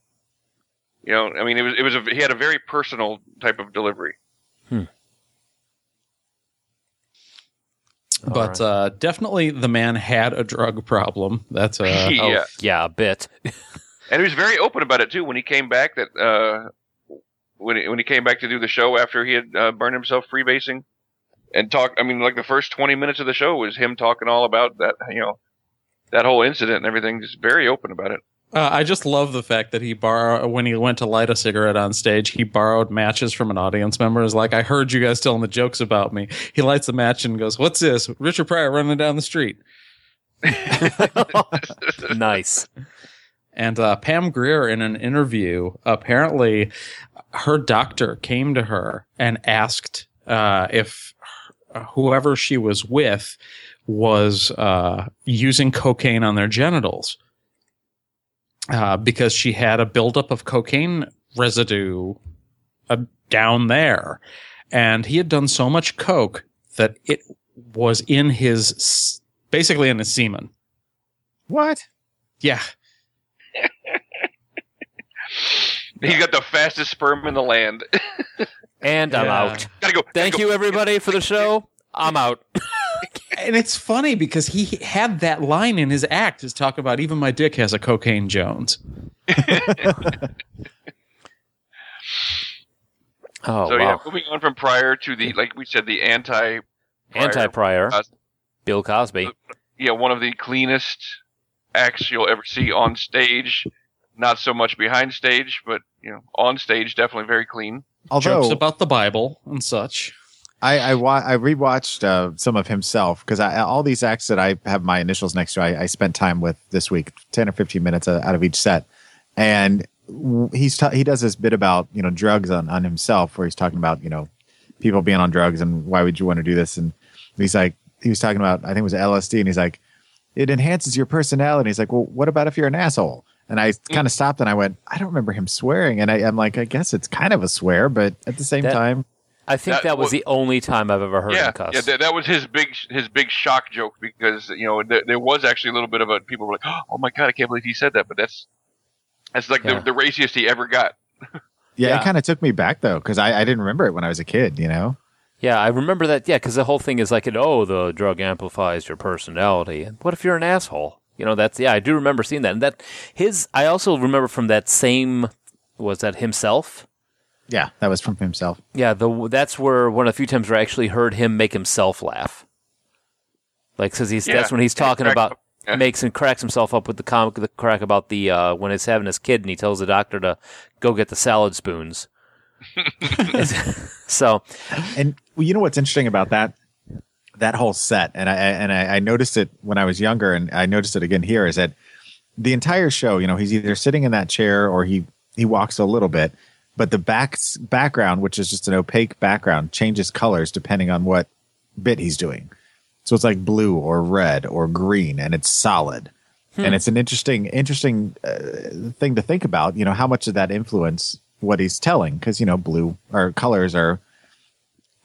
You know, I mean, it was it was a, he had a very personal type of delivery. Hmm. But uh, definitely the man had a drug problem. That's a Yeah. yeah, a bit. And he was very open about it too when he came back. That uh, when he, when he came back to do the show after he had uh, burned himself freebasing and talk. I mean, like the first twenty minutes of the show was him talking all about that. You know, that whole incident and everything. Just very open about it. Uh, I just love the fact that he borrowed when he went to light a cigarette on stage. He borrowed matches from an audience member. Is like, I heard you guys telling the jokes about me. He lights the match and goes, "What's this? Richard Pryor running down the street." nice. And uh, Pam Grier, in an interview, apparently her doctor came to her and asked uh, if whoever she was with was uh, using cocaine on their genitals uh, because she had a buildup of cocaine residue uh, down there. And he had done so much coke that it was in his, basically in his semen. What? Yeah. He got the fastest sperm in the land. And I'm Yeah. out. Gotta go. Thank you, everybody, for the show. I'm out. and it's funny because he had that line in his act is talk about even my dick has a cocaine Jones. Oh, so yeah, moving on from Pryor to the like we said the anti anti Pryor Cos- Bill Cosby. yeah, one of the cleanest acts you'll ever see on stage. Not so much behind stage, but you know, on stage definitely very clean. Although Jokes about the Bible and such. I I, wa- I rewatched uh, some of himself because I, all these acts that I have my initials next to, I, I spent time with this week, ten or fifteen minutes uh, out of each set, and he's ta- he does this bit about you know drugs on on himself, where he's talking about you know people being on drugs and why would you want to do this, and he's like he was talking about I think it was LSD, and he's like it enhances your personality. He's like, well, what about if you're an asshole? And I kind of stopped and I went, I don't remember him swearing, and I, I'm like, I guess it's kind of a swear, but at the same That- time. I think That- that was well- the only time I've ever heard yeah, him cuss. yeah, that, that was his big his big shock joke because you know there, there was actually a little bit of a people were like, oh my god, I can't believe he said that, but that's that's like Yeah. the, the raciest he ever got. Yeah, Yeah. it kind of took me back though, because I, I didn't remember it when I was a kid. You know, Yeah, I remember that. Yeah, because the whole thing is like, oh, the drug amplifies your personality. And what if you're an asshole? You know, that's yeah, I do remember seeing that. And that his I also remember from that same was that himself? Yeah, that was from himself. Yeah, the that's where one of the few times where I actually heard him make himself laugh. Like, says he's Yeah, that's when he's talking crack about. Yeah. makes and cracks himself up with the comic the crack about the uh, when he's having his kid and he tells the doctor to go get the salad spoons. so, And well, you know what's interesting about that? That whole set, and I and I, I noticed it when I was younger, and I noticed it again here. Is that the entire show? You know, he's either sitting in that chair or he he walks a little bit, but the back background, which is just an opaque background, changes colors depending on what bit he's doing. So it's like blue or red or green, and it's solid. And it's an interesting, interesting uh, thing to think about. You know, how much did that influence what he's telling? Because you know, blue or colors are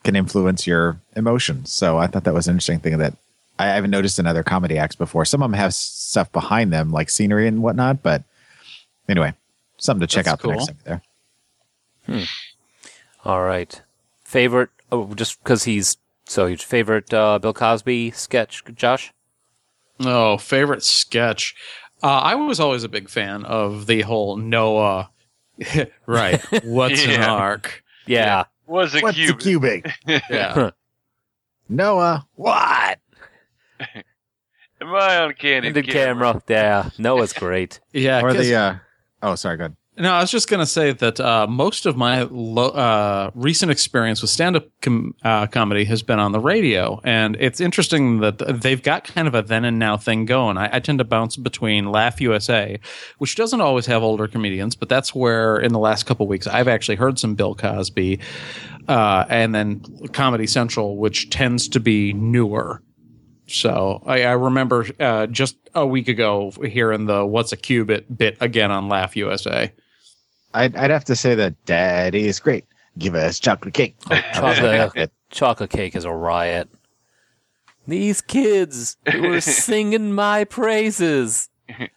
can influence your emotions. So I thought that was an interesting thing that I haven't noticed in other comedy acts before. Some of them have stuff behind them, like scenery and whatnot. But anyway, something to check That's out the next cool. time there. All right, favorite. Oh, just because he's so huge. Favorite uh, Bill Cosby sketch, Josh. Oh, favorite sketch. Uh, I was always a big fan of the whole Noah. right. What's an Yeah. ark? Yeah, Was a What's cube. a cubic? Yeah. Noah, what? Am I on candid the camera. Yeah, Noah's great. Yeah. Or 'cause- the uh, oh, sorry, go ahead. No, I was just going to say that uh, most of my lo- uh, recent experience with stand-up com- uh, comedy has been on the radio, and it's interesting that they've got kind of a then and now thing going. I, I tend to bounce between Laugh USA, which doesn't always have older comedians, but that's where in the last couple weeks I've actually heard some Bill Cosby, uh, and then Comedy Central, which tends to be newer. So I, I remember uh, just a week ago hearing the "What's a Cubit" bit again on Laugh USA. I'd, I'd have to say that Daddy is great. Give us chocolate cake. Chocolate, chocolate cake is a riot. These kids who were singing my praises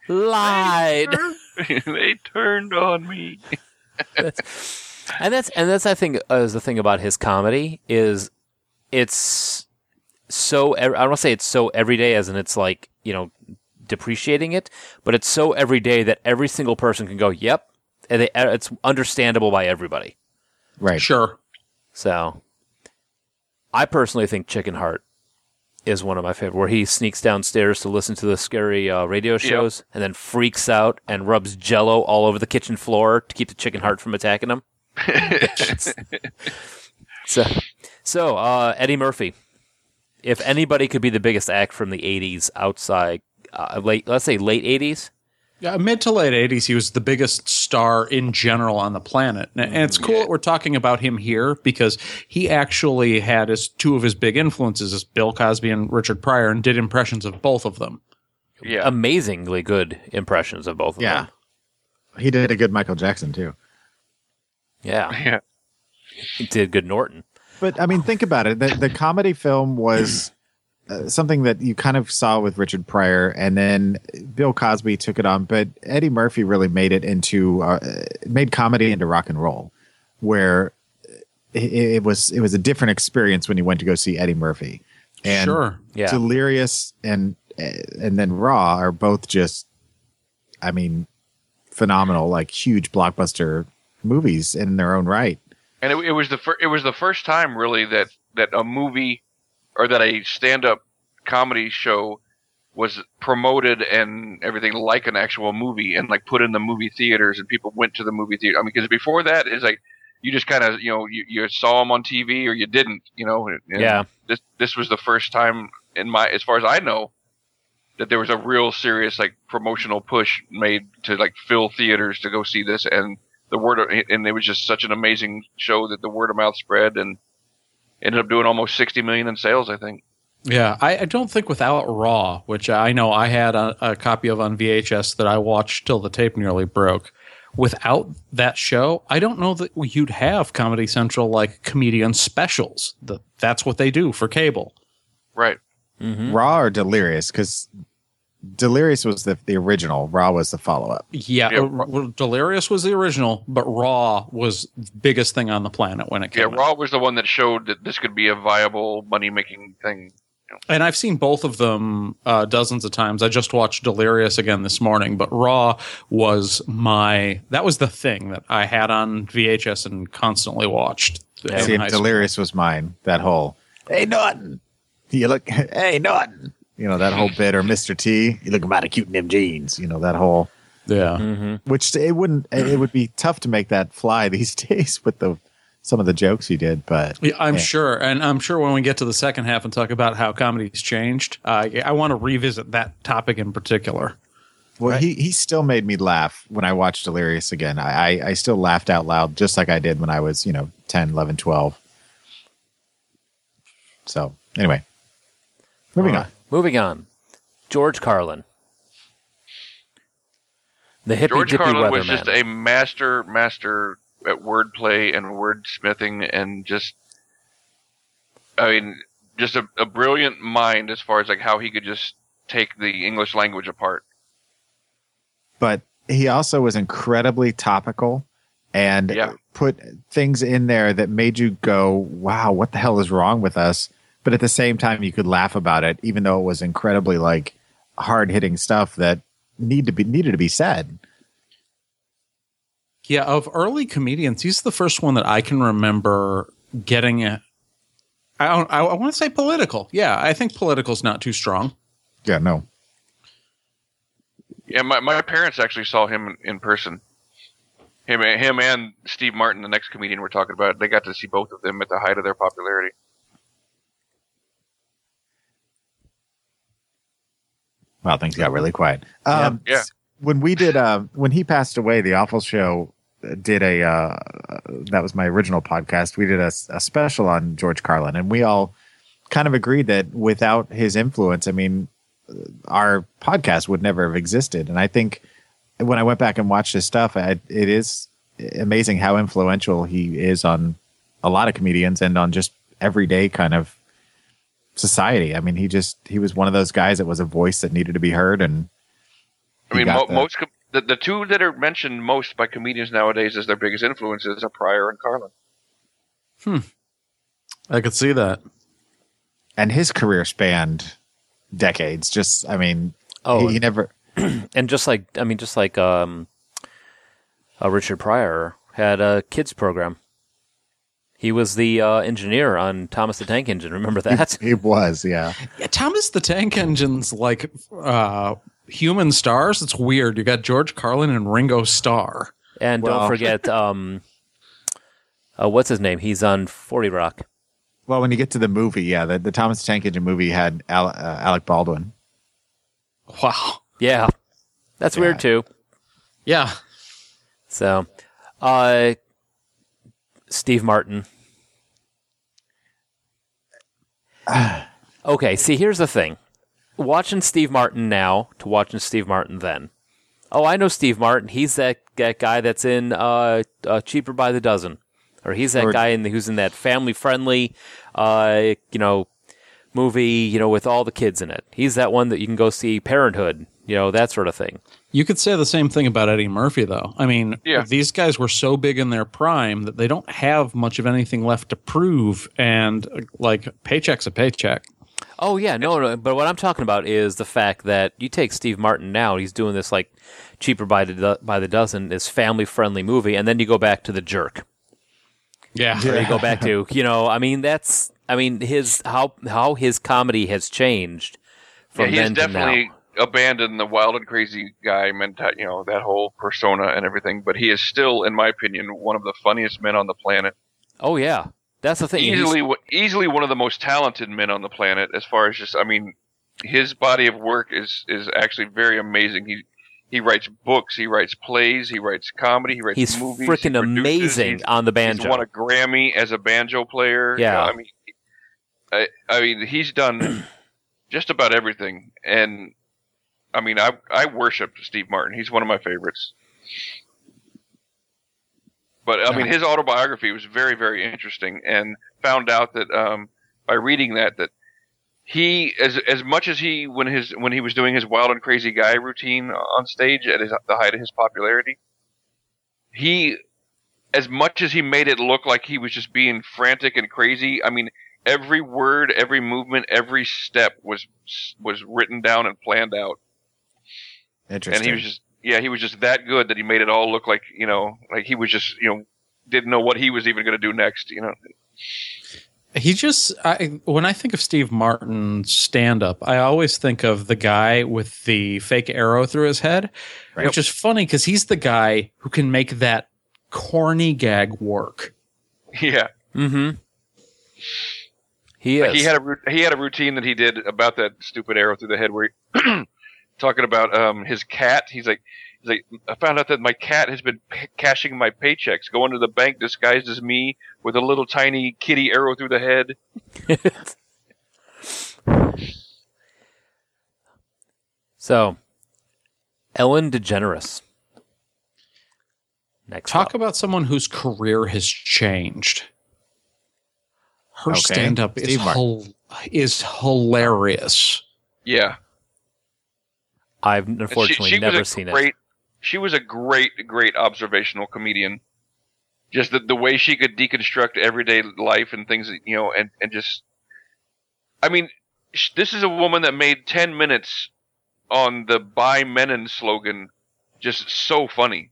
lied. they turned on me. and that's and that's I think uh, is the thing about his comedy is it's so I don't want to say it's so everyday as in it's like you know depreciating it, but it's so everyday that every single person can go, "Yep," and they, uh, it's understandable by everybody. Right. Sure. So, I personally think Chicken Heart is one of my favorite, where he sneaks downstairs to listen to the scary uh, radio shows and then freaks out and rubs Jello all over the kitchen floor to keep the chicken heart from attacking him. so, so uh, Eddie Murphy. If anybody could be the biggest act from the '80s outside, uh, late, let's say late '80s, Yeah, mid to late 80s, he was the biggest star in general on the planet. And and it's mm, cool that we're talking about him here because he actually had his two of his big influences as Bill Cosby and Richard Pryor and did impressions of both of them. Yeah. amazingly good impressions of both of Yeah. them. He did a good Michael Jackson too. Yeah, Yeah. he did good Norton. But I mean, think about it. The, the comedy film was uh, something that you kind of saw with Richard Pryor, and then Bill Cosby took it on. But Eddie Murphy really made it into uh, made comedy into rock and roll, where it, it was it was a different experience when you went to go see Eddie Murphy. And Sure. Yeah. Delirious and and then Raw are both just, I mean, phenomenal, like huge blockbuster movies in their own right. and it, it was the fir- it was the first time really that that a movie or that a stand up comedy show was promoted and everything like an actual movie and like put in the movie theaters and people went to the movie theater. I mean, because before that is like you just kind of you know you, you saw them on TV or you didn't. You know. and- Yeah. This this was the first time in my as far as I know that there was a real serious like promotional push made to like fill theaters to go see this and the word of, and it was just such an amazing show that the word of mouth spread and ended up doing almost 60 million in sales i think Yeah, I, I don't think without Raw, which I know I had a, a copy of on VHS that I watched till the tape nearly broke. Without that show, I don't know that you'd have Comedy Central like comedian specials. The, that's what they do for cable. right mm-hmm. Raw or Delirious? Because Delirious was the, the original. Raw was the follow up. Yeah, Yeah, uh, well, Delirious was the original, but Raw was the biggest thing on the planet when it yeah came. out. raw was the one that showed that this could be a viable money making thing And I've seen both of them uh, dozens of times. I just watched Delirious again this morning, but Raw was my that was the thing that I had on VHS and constantly watched. in See, high school. Delirious was mine. That whole hey Norton, you look hey Norton, you know that whole bit or Mister T, you look about a cute in them jeans. You know that whole yeah. which it wouldn't it would be tough to make that fly these days with the some of the jokes he did, but Yeah, I'm yeah. sure, and I'm sure when we get to the second half and talk about how comedy's changed, uh, I want to revisit that topic in particular. Well, he he still made me laugh when I watched Delirious again. I, I I still laughed out loud just like I did when I was you know 10, 11, 12. So anyway, moving All on. Right. Moving on. George Carlin. The hippy George dippy Carlin was just a master, master at wordplay and wordsmithing, and just, I mean, just a, a brilliant mind as far as like how he could just take the English language apart. but he also was incredibly topical and Yeah. put things in there that made you go, "Wow, what the hell is wrong with us?" But at the same time, you could laugh about it, even though it was incredibly like hard hitting stuff that need to be needed to be said. Yeah, of early comedians, he's the first one that I can remember getting. A, I don't, I, I want to say political. Yeah, I think political's not too strong. Yeah, no, Yeah, my, my parents actually saw him in, in person. Him, him and Steve Martin, the next comedian we're talking about, they got to see both of them at the height of their popularity. Wow, things got really quiet. Um, Yeah. When we did, uh, when he passed away, the Awful Show uh, did a, uh, uh, that was my original podcast. We did a, a special on George Carlin, and we all kind of agreed that without his influence, I mean, uh, our podcast would never have existed. And I think when I went back and watched his stuff, I, it is amazing how influential he is on a lot of comedians and on just everyday kind of society. I mean, he just he was one of those guys that was a voice that needed to be heard, and I mean, mo- that. most com- the, the two that are mentioned most by comedians nowadays as their biggest influences are Pryor and Carlin. Hmm, I could see that. and his career spanned decades. Just, I mean, Oh, he, he never. and just like I mean, just like um, uh, Richard Pryor had a kids program. He was the uh, engineer on Thomas the Tank Engine. Remember that? He was, yeah. Yeah, Thomas the Tank Engine's like uh, human stars. It's weird. You got George Carlin and Ringo Starr. And Well- don't forget, um, uh, what's his name? He's on Forty Rock. Well, when you get to the movie, yeah, the, the Thomas the Tank Engine movie had Al, uh, Alec Baldwin. Wow. Yeah, that's weird too. Yeah. So, uh, Steve Martin. okay, see, here's the thing. Watching Steve Martin now to watching Steve Martin then. Oh, I know Steve Martin. He's that, that guy that's in uh, uh, Cheaper by the Dozen. Or he's that Or- guy in the, who's in that family friendly, uh, you know, movie, you know, with all the kids in it. He's that one that you can go see Parenthood, you know, that sort of thing. You could say the same thing about Eddie Murphy, though. I mean, Yeah. these guys were so big in their prime that they don't have much of anything left to prove. And uh, like, paycheck's a paycheck. Oh yeah, no, no. But what I'm talking about is the fact that you take Steve Martin now; he's doing this like cheaper by the by the dozen, this family friendly movie, and then you go back to the jerk. Yeah. Or you go back to you know, I mean, that's I mean his how how his comedy has changed Yeah, from he's then to definitely now. Abandoned the wild and crazy guy mentality, you know, that whole persona and everything. But he is still, in my opinion, one of the funniest men on the planet. Oh yeah, that's the thing. Easily, easily one of the most talented men on the planet. As far as just, I mean, his body of work is is actually very amazing. He he writes books, he writes plays, he writes comedy, he writes He's movies. he freaking produces, amazing he's- on the He's banjo. won a Grammy as a banjo player. Yeah. I mean, I, I mean, he's done just about everything, and I mean, I I worship Steve Martin. He's one of my favorites. But I mean, his autobiography was very, very interesting, and found out that um, by reading that that he, as as much as he when his when he was doing his wild and crazy guy routine on stage at his, the height of his popularity, he, as much as he made it look like he was just being frantic and crazy, I mean, every word, every movement, every step was was written down and planned out. Interesting. And he was just yeah, he was just that good that he made it all look like you know like he was just you know didn't know what he was even going to do next. You know. He just I, when I think of Steve Martin's stand up, I always think of the guy with the fake arrow through his head, Right. which is funny because he's the guy who can make that corny gag work. Yeah. Mm-hmm. He Like, is. he had a he had a routine that he did about that stupid arrow through the head where he, talking about um his cat. He's like he's like I found out that my cat has been p- cashing my paychecks, going to the bank disguised as me with a little tiny kitty arrow through the head. so, Ellen DeGeneres. Next Talk up. about someone whose career has changed. Her Okay. stand up is Steve Martin. hil- is hilarious. Yeah, I've And unfortunately she, she never was a seen great, it. She was a great, great observational comedian. Just the, the way she could deconstruct everyday life and things, that, you know, and, and just, I mean, sh- this is a woman that made 10 minutes on the By Mennen slogan just so funny.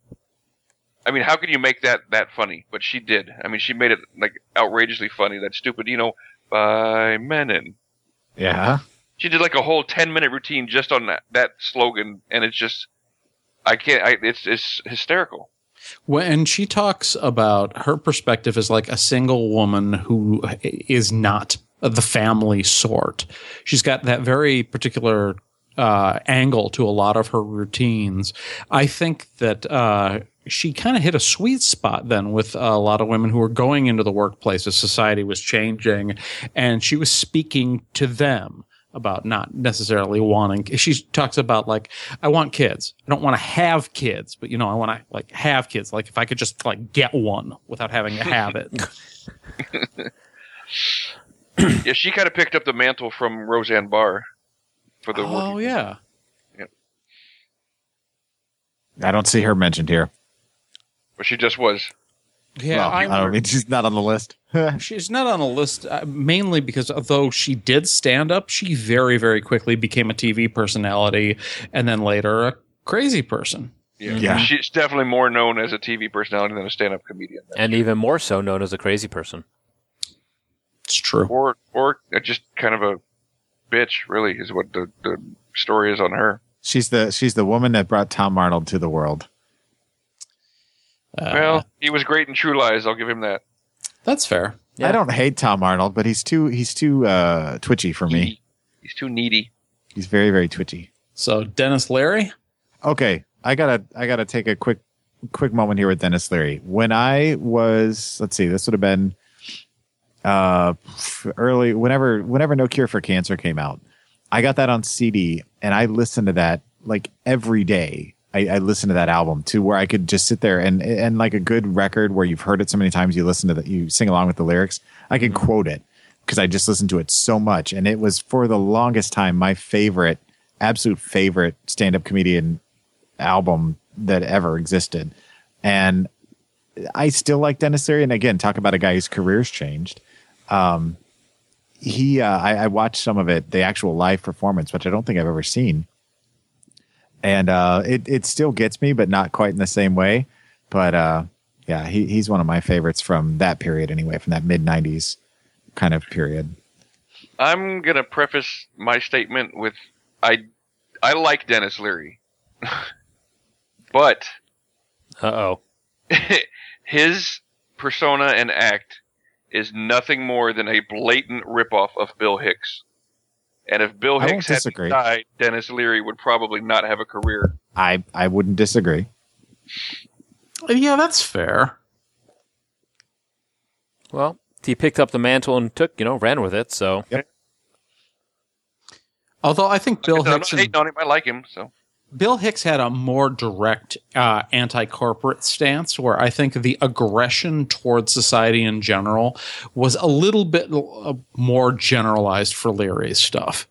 I mean, how could you make that that funny? But she did. I mean, she made it like outrageously funny. That stupid, you know, By Mennen. yeah. She did like a whole 10 minute routine just on that, that slogan, and it's just, I can't, I, it's, it's hysterical. When she talks about her perspective as like a single woman who is not the family sort, she's got that very particular uh, angle to a lot of her routines. I think that uh, she kind of hit a sweet spot then with a lot of women who were going into the workplace as society was changing, and she was speaking to them about not necessarily wanting she talks about like i want kids i don't want to have kids but you know i want to like have kids like if i could just like get one without having to have it yeah, she kind of picked up the mantle from Roseanne Barr for the oh working- yeah I don't see her mentioned here. but she just was. yeah Well, I, I don't mean she's not on the list. she's not on a list uh, mainly because although she did stand up she very very quickly became a tv personality and then later a crazy person Yeah. Yeah. she's definitely more known as a TV personality than a stand-up comedian, And even more so known as a crazy person. it's true or or just kind of a bitch. Really, is what the the story is on her. she's the she's the woman that brought Tom Arnold to the world. Uh, well, he was great in True Lies. I'll give him that. That's fair Yeah. I don't hate Tom Arnold, but he's too he's too uh, twitchy for me. He's too needy. He's very very twitchy. so denis leary Okay, I gotta I gotta take a quick quick moment here with Denis Leary. When I was let's see, this would have been uh early whenever whenever No Cure for Cancer came out. I got that on CD and I listened to that like every day. I, I listened to that album to where I could just sit there and and like a good record where you've heard it so many times, you listen to that, you sing along with the lyrics. I can quote it because I just listened to it so much, and it was for the longest time my favorite, absolute favorite stand up comedian album that ever existed. And I still like Denis Leary. And again, talk about a guy whose career's changed. Um, he, uh, I, I watched some of it, the actual live performance, which I don't think I've ever seen. And uh, it, it still gets me, but not quite in the same way. But uh, yeah, he, he's one of my favorites from that period, anyway, from that mid 90s kind of period. I'm gonna preface my statement with I I like Denis Leary, but Uh oh. his persona and act is nothing more than a blatant ripoff of Bill Hicks. And if Bill Hicks had disagree. died, Denis Leary would probably not have a career. I, I wouldn't disagree. yeah that's fair Well, he picked up the mantle and took, you know, ran with it. So although i think bill I'm not hicks and hating on him. I like him. So Bill Hicks had a more direct uh, anti corporate stance where I think the aggression towards society in general was a little bit uh, more generalized for Leary's stuff.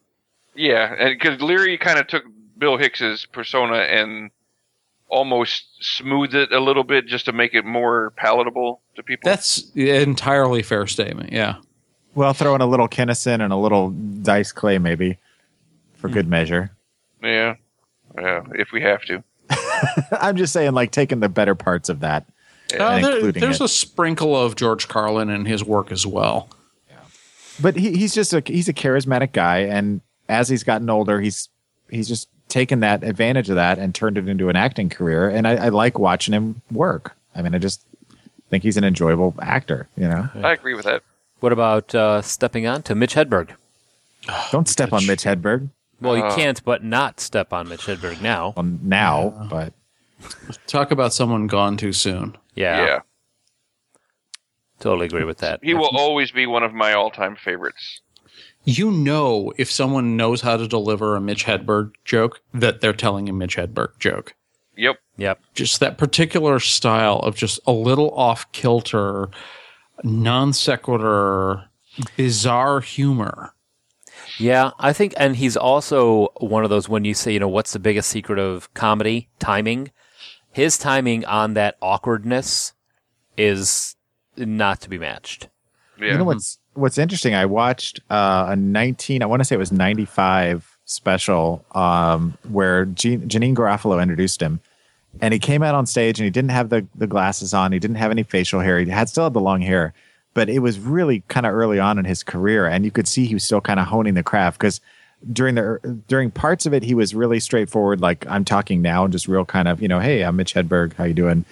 yeah, and because Leary kind of took Bill Hicks's persona and almost smoothed it a little bit just to make it more palatable to people. That's an entirely fair statement. Yeah. Well, throw in a little Kinison and a little Dice Clay, maybe, for good measure. Yeah, yeah. If we have to. I'm just saying, like, taking the better parts of that. Uh, there- there's it. a sprinkle of George Carlin in his work as well. but he, he's just a he's a charismatic guy, and as he's gotten older, he's he's just taken that advantage of that and turned it into an acting career. And I, I like watching him work. I mean, I just think he's an enjoyable actor. You know, I agree with that. What about uh, stepping on to Mitch Hedberg? don't step on Mitch Hedberg Well, you Uh. can't but not step on Mitch Hedberg now. on now, but Talk about someone gone too soon. Yeah, Yeah. totally agree with that. He will always be one of my all-time favorites. You know, if someone knows how to deliver a Mitch Hedberg joke, that they're telling a Mitch Hedberg joke. Yep. Yep. Just that particular style of just a little off kilter, non sequitur, bizarre humor. Yeah, I think, and he's also one of those when you say, you know, what's the biggest secret of comedy? Timing. His timing on that awkwardness is not to be matched. Yeah. you know what's what's interesting? I watched uh, a 19, I want to say it was 95 special um, where Jean, Janeane Garofalo introduced him. And he came out on stage and he didn't have the, the glasses on. He didn't have any facial hair. He had still had the long hair, but it was really kind of early on in his career. And you could see he was still kind of honing the craft because during the during parts of it, he was really straightforward. Like I'm talking now, and just real kind of you know, hey, I'm Mitch Hedberg. How you doing?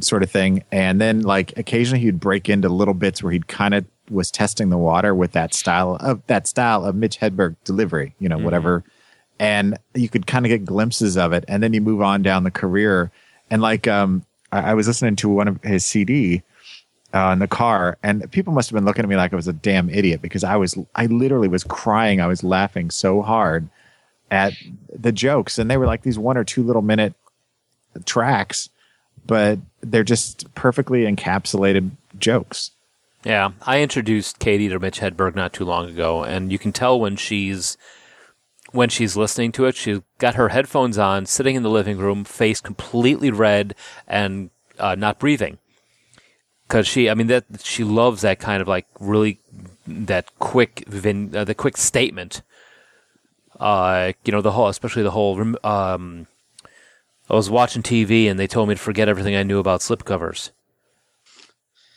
Sort of thing. And then like occasionally he'd break into little bits where he'd kind of was testing the water with that style of that style of Mitch Hedberg delivery. You know, whatever. And you could kind of get glimpses of it, and then you move on down the career. And like um, I, I was listening to one of his CD uh, in the car, and people must have been looking at me like I was a damn idiot because I was, I literally was crying. I was laughing so hard at the jokes, and they were like these one or two little minute tracks, but they're just perfectly encapsulated jokes. Yeah, I introduced Katie to Mitch Hedberg not too long ago, and you can tell when she's when she's listening to it. She's got her headphones on, sitting in the living room, face completely red and uh, not breathing. Because she, I mean, that she loves that kind of like really that quick, vin, uh, the quick statement. Uh, you know, the whole, especially the whole. Um, I was watching TV and they told me to forget everything I knew about slipcovers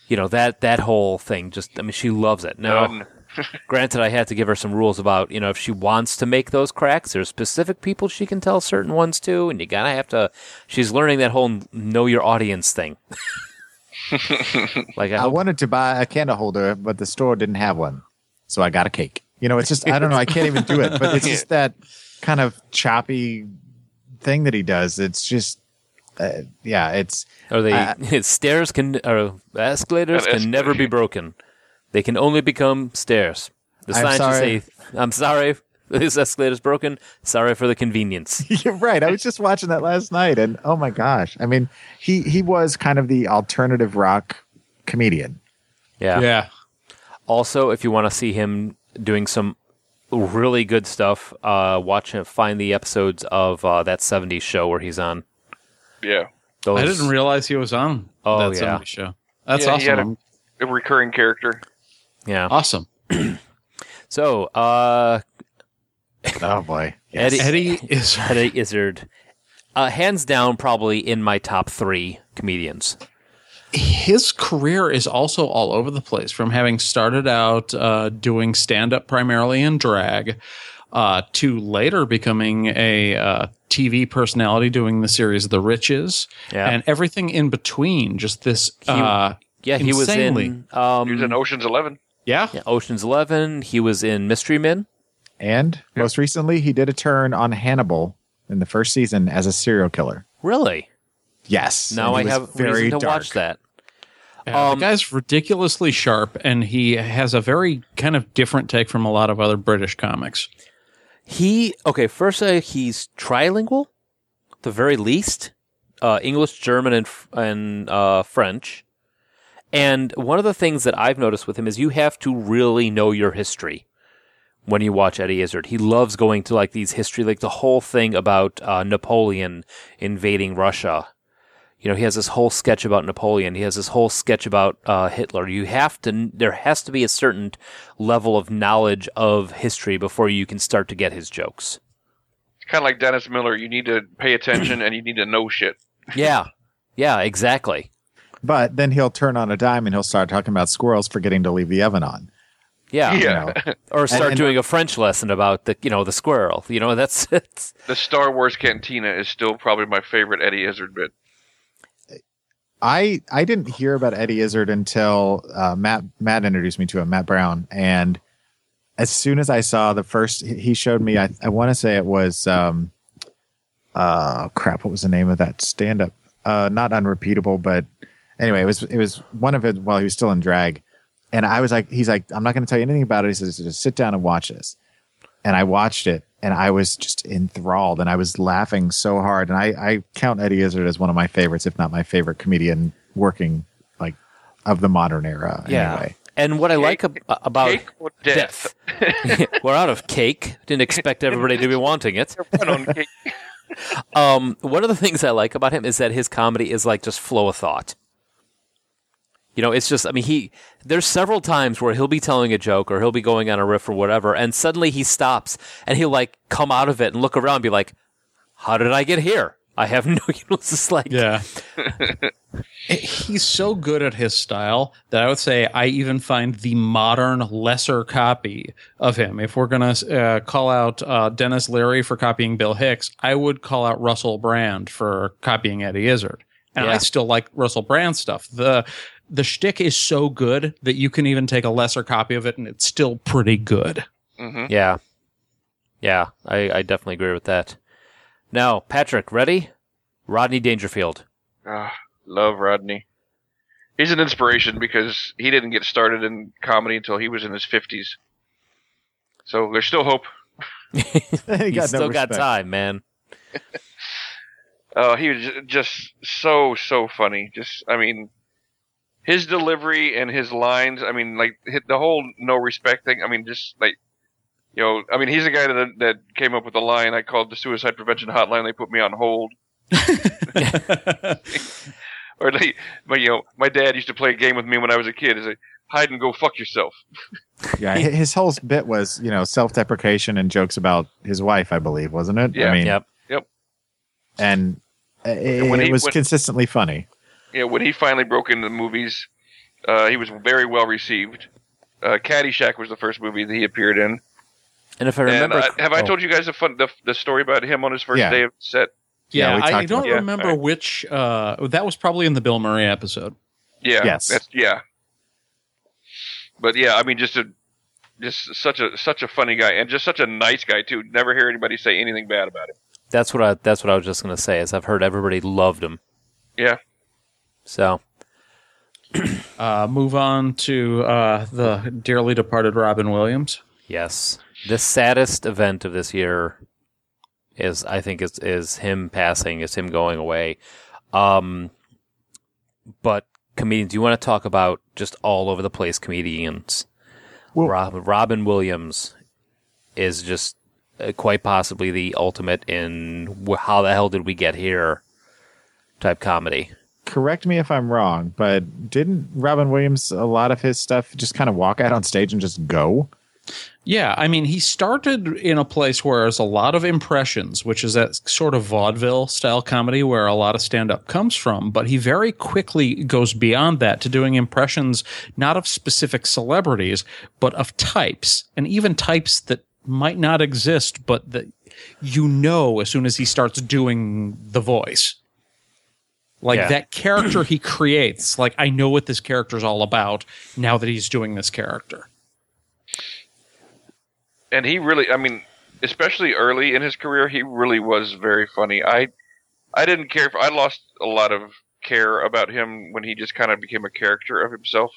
you know that that whole thing just i mean she loves it now granted i had to give her some rules about you know if she wants to make those cracks there's specific people she can tell certain ones to and you gotta have to she's learning that whole know your audience thing like i, I wanted to buy a candle holder, but the store didn't have one, so I got a cake. You know, it's just I don't know. I can't even do it, but it's just that kind of choppy thing that he does. It's just, uh, yeah, it's or they uh, stairs can or escalators An can never be broken they can only become stairs the I'm scientists sorry. say i'm sorry this escalator's broken sorry for the convenience You're right. I was just watching that last night, and oh my gosh! I mean, he he was kind of the alternative rock comedian. yeah Yeah. Also, if you want to see him doing some really good stuff, uh, watch him find the episodes of uh, that '70s show where he's on. Yeah. Those, I didn't realize he was on Oh, that yeah. 70s show. That's Yeah, he had awesome. A recurring character. Yeah. Awesome. So, uh, Oh boy, Eddie, Eddie is Eddie Izzard, uh, hands down, probably in my top three comedians. his career is also all over the place from having started out uh, doing stand up primarily in drag uh, to later becoming a uh, TV personality doing the series The Riches Yeah. and everything in between. Just this. He- uh, Yeah, he was in um, He was in Ocean's Eleven. Yeah. yeah, Ocean's Eleven. He was in Mystery Men. And most recently, he did a turn on Hannibal in the first season as a serial killer. Really? Yes, Now I and he was have reason to watch that. Yeah, Um, the guy's ridiculously sharp, and he has a very kind of different take from a lot of other British comics. He okay. First, uh, he's trilingual, the very least, uh, English, German, and and uh, French. And one of the things that I've noticed with him is you have to really know your history when you watch Eddie Izzard. He loves going to like these history, like the whole thing about uh, Napoleon invading Russia. You know, he has this whole sketch about Napoleon. He has this whole sketch about uh, Hitler. You have to. There has to be a certain level of knowledge of history before you can start to get his jokes. It's kind of like Dennis Miller. You need to pay attention and you need to know shit. Yeah, yeah, exactly. But then he'll turn on a dime and he'll start talking about squirrels forgetting to leave the oven on. Yeah, You Yeah. know. or start and- doing a French lesson about the you know the squirrel. You know, that's it's, The Star Wars Cantina is still probably my favorite Eddie Izzard bit. I I didn't hear about Eddie Izzard until uh, Matt Matt introduced me to him, Matt Brown, and as soon as I saw the first, he showed me. I I want to say it was, um, uh, crap. What was the name of that stand up? Uh, not unrepeatable, but anyway, it was it was one of it while he was still in drag, and I was like, he's like, I'm not going to tell you anything about it. He says, just sit down and watch this, and I watched it, and I was just enthralled, and I was laughing so hard, and I I count Eddie Izzard as one of my favorites, if not my favorite comedian working like of the modern era. yeah. Anyway. And what I like ab- about Cake or death? we're out of cake. Didn't expect everybody to be wanting it. Run on cake. Um, one of the things I like about him is that his comedy is like just flow of thought. You know, it's just, I mean, he, there's several times where he'll be telling a joke or he'll be going on a riff or whatever, and suddenly he stops and he'll like come out of it and look around and be like, how did I get here? I have no, you know, it's just like, Yeah. He's so good at his style that I would say I even find the modern lesser copy of him. If we're going to uh, call out uh, Denis Leary for copying Bill Hicks, I would call out Russell Brand for copying Eddie Izzard. And Yeah. I still like Russell Brand stuff. The the shtick is so good that you can even take a lesser copy of it and it's still pretty good. hmm yeah. Yeah, I, I definitely agree with that. Now, Patrick, ready? Rodney Dangerfield. Ah, love Rodney. He's an inspiration because he didn't get started in comedy until he was in his fifties. So there's still hope. he You got still no got time, man. Uh, he was just so so funny. Just I mean, his delivery and his lines. I mean, like hit the whole no respect thing. I mean, just like you know, I mean, he's the guy that that came up with the line. I called the suicide prevention hotline. They put me on hold. Or like, my, you know, my dad used to play a game with me when I was a kid. Is like hide and go fuck yourself. Yeah, his whole bit was you know self deprecation and jokes about his wife, I believe, wasn't it? Yeah. I mean, Yep. Yep. and uh, it, And when it was when- consistently funny. Yeah, when he finally broke into the movies, uh, he was very well received. Uh, Caddyshack was the first movie that he appeared in. And if I And remember, uh, have I oh, told you guys the fun the, the story about him on his first Yeah. day of set? Yeah, Yeah, we I don't about remember Yeah, alright. which. Uh, that was probably in the Bill Murray episode. Yeah. Yes. That's, yeah. But yeah, I mean, just a just such a such a funny guy and just such a nice guy too. Never hear anybody say anything bad about him. that's what I that's what I was just gonna say. Is I've heard everybody loved him. Yeah. So Uh, move on to uh, the dearly departed Robin Williams. yes, the saddest event of this year is I think is is him passing, is him going away. Um, but comedians, you want to talk about just all over the place comedians? Well- Rob, Robin Williams is just uh, quite possibly the ultimate in wh- how the hell did we get here type comedy. Correct me if I'm wrong, but didn't Robin Williams a lot of his stuff just kind of walk out on stage and just go? Yeah, I mean, he started in a place where there's a lot of impressions, which is that sort of vaudeville style comedy where a lot of stand up comes from. But he very quickly goes beyond that to doing impressions not of specific celebrities, but of types, and even types that might not exist, but that you know as soon as he starts doing the voice. Like Yeah. that character he creates, like, I know what this character is all about now that he's doing this character. And he really, I mean, especially early in his career, he really was very funny. I I didn't care if I lost a lot of care about him when he just kind of became a character of himself.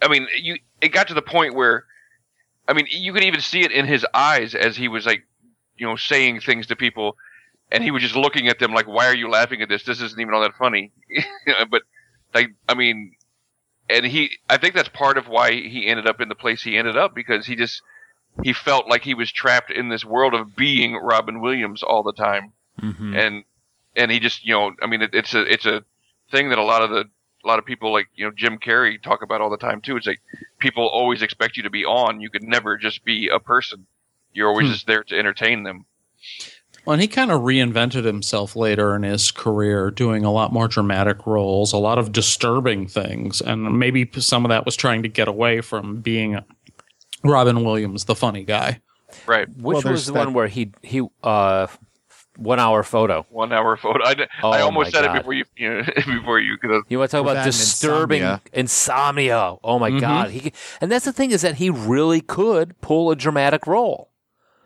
I mean, you it got to the point where I mean, you could even see it in his eyes as he was like, you know, saying things to people and he was just looking at them like, "Why are you laughing at this? This isn't even all that funny." but like, I mean, and he, I think that's part of why he ended up in the place he ended up because he just he felt like he was trapped in this world of being Robin Williams all the time, Mm-hmm. and and he just you know I mean it, it's a it's a thing that a lot of the a lot of people like you know Jim Carrey talk about all the time too. It's like people always expect you to be on. You could never just be a person. You're always Hmm. just there to entertain them. Well, and he kind of reinvented himself later in his career, doing a lot more dramatic roles, a lot of disturbing things, and maybe some of that was trying to get away from being Robin Williams, the funny guy. Right. Which Well, was the that- one where he he uh one hour photo. One hour photo. I, Oh, I almost said God. it before you, you know, before you could have. You want to talk about disturbing insomnia. insomnia. Oh my Mhm. god. He and that's the thing is that he really could pull a dramatic role.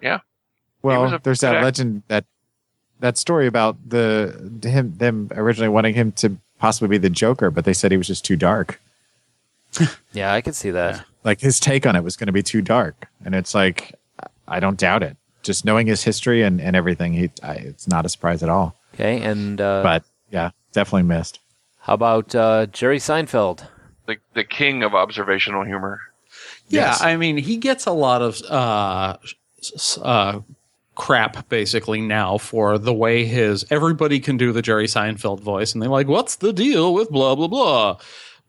was Well, a there's that actor. legend that that story about the him them originally wanting him to possibly be the Joker, but they said he was just too dark. Yeah, I could see that. Like his take on it was going to be too dark, and it's like I don't doubt it. Just knowing his history and, and everything, he I, it's not a surprise at all. Okay, and uh But yeah, definitely missed. how about uh Jerry Seinfeld? The the king of observational humor. Yeah, Yes. I mean, he gets a lot of uh, uh, crap basically now for the way his everybody can do the Jerry Seinfeld voice, and they're like, "What's the deal with blah blah blah?"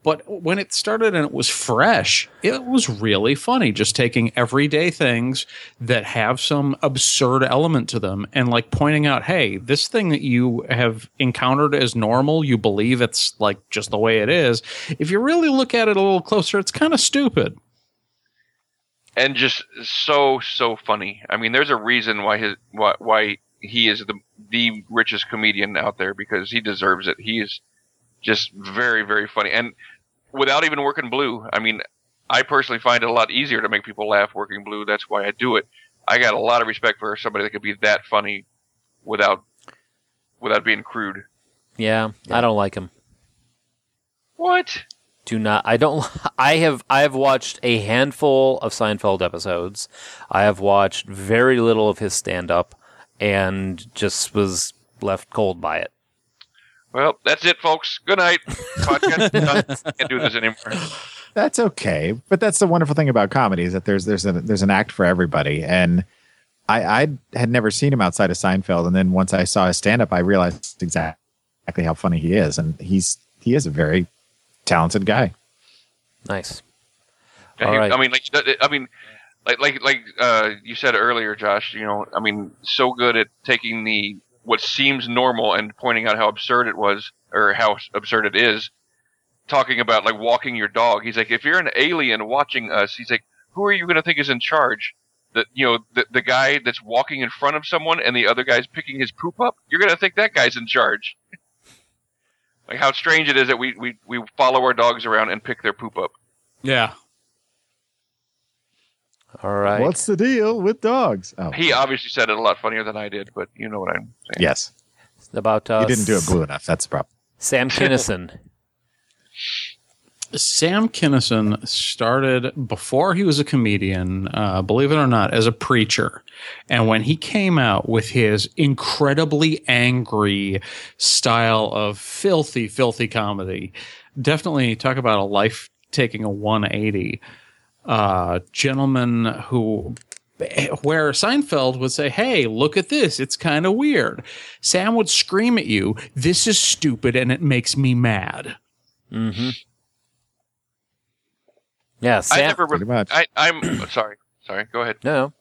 But when it started and it was fresh, it was really funny. Just taking everyday things that have some absurd element to them and like pointing out, hey, this thing that you have encountered as normal, you believe it's like just the way it is. If you really look at it a little closer, it's kind of stupid. And just so so funny. I mean, there's a reason why his why, why he is the the richest comedian out there because he deserves it. He is just very very funny, and without even working blue. I mean, I personally find it a lot easier to make people laugh working blue. That's why I do it. I got a lot of respect for somebody that could be that funny without without being crude. Yeah, I don't like him. What? Do not I don't I have I have watched a handful of Seinfeld episodes. I have watched very little of his stand up and just was left cold by it. Well, that's it, folks. Good night. Can't do this anymore. That's okay, but that's the wonderful thing about comedy is that there's there's a, there's an act for everybody, and I I had never seen him outside of Seinfeld, and then once I saw his stand up, I realized exactly how funny he is, and he's he is a very talented guy. Nice. Yeah, he- right. I mean, like, I mean, like, like, like uh, you said earlier, Josh. You know, I mean, so good at taking the what seems normal and pointing out how absurd it was or how absurd it is. Talking about like walking your dog. He's like, if you're an alien watching us, he's like, who are you going to think is in charge? The you know the the guy that's walking in front of someone and the other guy's picking his poop up. You're going to think that guy's in charge. like how strange it is that we we we follow our dogs around and pick their poop up. Yeah. All right. What's the deal with dogs? Oh, He obviously said it a lot funnier than I did, but you know what I'm saying. yes, about uh, he didn't do it blue enough. That's the problem. Sam Kinison. Sam Kinison started before he was a comedian, uh, believe it or not, as a preacher. And when he came out with his incredibly angry style of filthy, filthy comedy, definitely talk about a life taking a 180. Uh, gentleman who where Seinfeld would say, Hey, look at this. It's kind of weird. Sam would scream at you, This is stupid and it makes me mad. Mm-hmm. Yeah, I never really. I, I'm sorry. Sorry. Go ahead. no,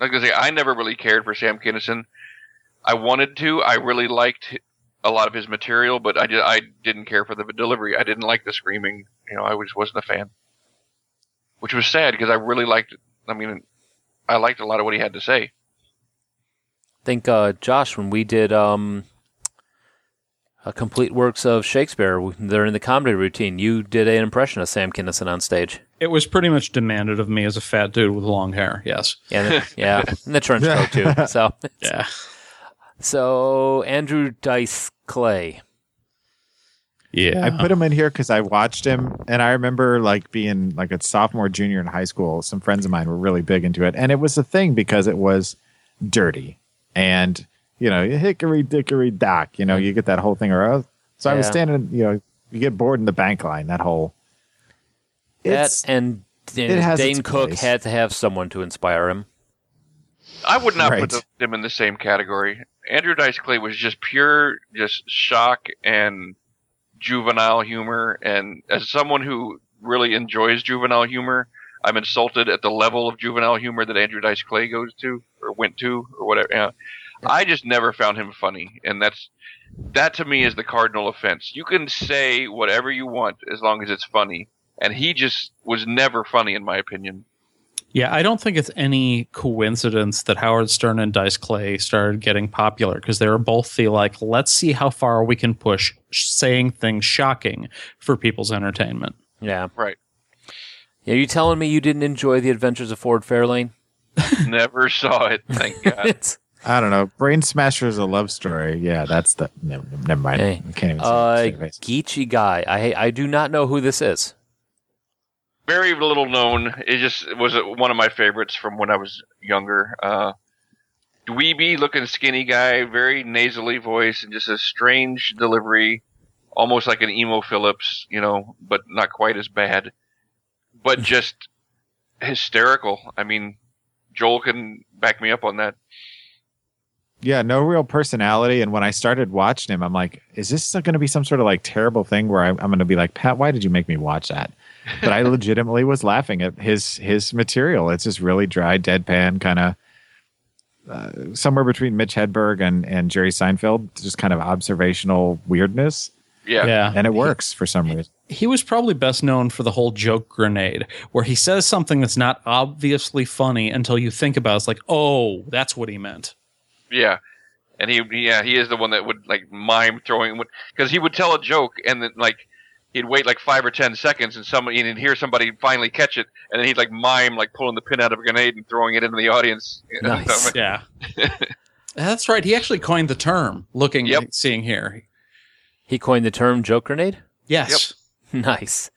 I was gonna say I never really cared for Sam Kinison. I wanted to. I really liked a lot of his material, but I did. I didn't care for the delivery. I didn't like the screaming. You know, I just wasn't a fan. Which was sad because I really liked. I mean, I liked a lot of what he had to say. I think uh, Josh when we did um, a complete works of Shakespeare They're in the comedy routine, you did an impression of Sam Kinison on stage. It was pretty much demanded of me as a fat dude with long hair. Yes. Yeah, yeah, and the trench coat too. So, Yeah. so Andrew Dice Clay. Yeah. I put him in here because I watched him, and I remember like being like a sophomore, junior in high school. Some friends of mine were really big into it, and it was a thing because it was dirty and you know hickory dickory dock. You know, you get that whole thing around. So I was standing, you know, you get bored in the bank line. That whole That It's- and it has Dane Cook place. had to have someone to inspire him. I would not Right. put them in the same category. Andrew Dice Clay was just pure, just shock and juvenile humor. And as someone who really enjoys juvenile humor, I'm insulted at the level of juvenile humor that Andrew Dice Clay goes to or went to or whatever. You know, I just never found him funny, and that's that to me is the cardinal offense. You can say whatever you want as long as it's funny, and he just was never funny in my opinion. Yeah, I don't think it's any coincidence that Howard Stern and Dice Clay started getting popular because they were both the like, let's see how far we can push saying things shocking for people's entertainment. Yeah. Right. Are you telling me you didn't enjoy the adventures of Ford Fairlane? Never saw it. Thank God. It's- I don't know. Brain Smasher is a love story. Yeah, that's the. Never, never mind. Hey. I can't even say uh, it. Geechy Guy. I I do not know who this is. very little known. It just was one of my favorites from when I was younger. Uh, dweeby looking skinny guy, very nasally voice, and just a strange delivery, almost like an emo Philips, you know, but not quite as bad. But just hysterical. I mean, Joel can back me up on that. Yeah, no real personality. And when I started watching him, I'm like, is this going to be some sort of like terrible thing where I, I'm going to be like, Pat, why did you make me watch that? But I legitimately was laughing at his his material. It's just really dry, deadpan, kind of uh, somewhere between Mitch Hedberg and and Jerry Seinfeld, just kind of observational weirdness, Yeah. Yeah. and it works for some reason. he was probably best known for the whole joke grenade, where he says something that's not obviously funny until you think about it. It's like, oh, that's what he meant. Yeah. And he, yeah, he is the one that would like mime throwing, because he would tell a joke and then like he'd wait like five or ten seconds and somebody and he'd hear somebody finally catch it and then he'd like mime like pulling the pin out of a grenade and throwing it into the audience. Nice. Yeah. that's right. He actually coined the term looking, Yep. seeing here. He coined the term joke grenade. Yes. Nice.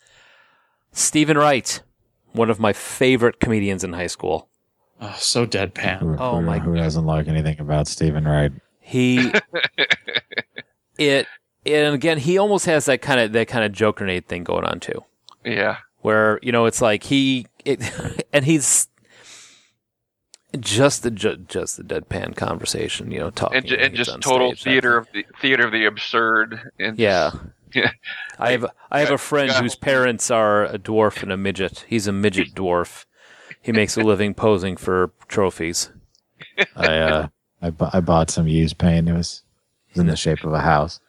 Steven Wright, one of my favorite comedians in high school. Oh, so deadpan. Who, Oh who- my- Who doesn't like anything about Steven Wright? He it and again he almost has that kind of that kind of joke grenade thing going on too. yeah. Where, you know, it's like he it and he's just the ju- just the deadpan conversation, you know, talking And, ju- and just total stage, theater of the theater of the absurd. And Yeah. Yeah. I have I have a friend whose parents are a dwarf and a midget. He's a midget dwarf. He makes a living posing for trophies. I uh, I, bu- I bought some used paint. It was, it was in the shape of a house.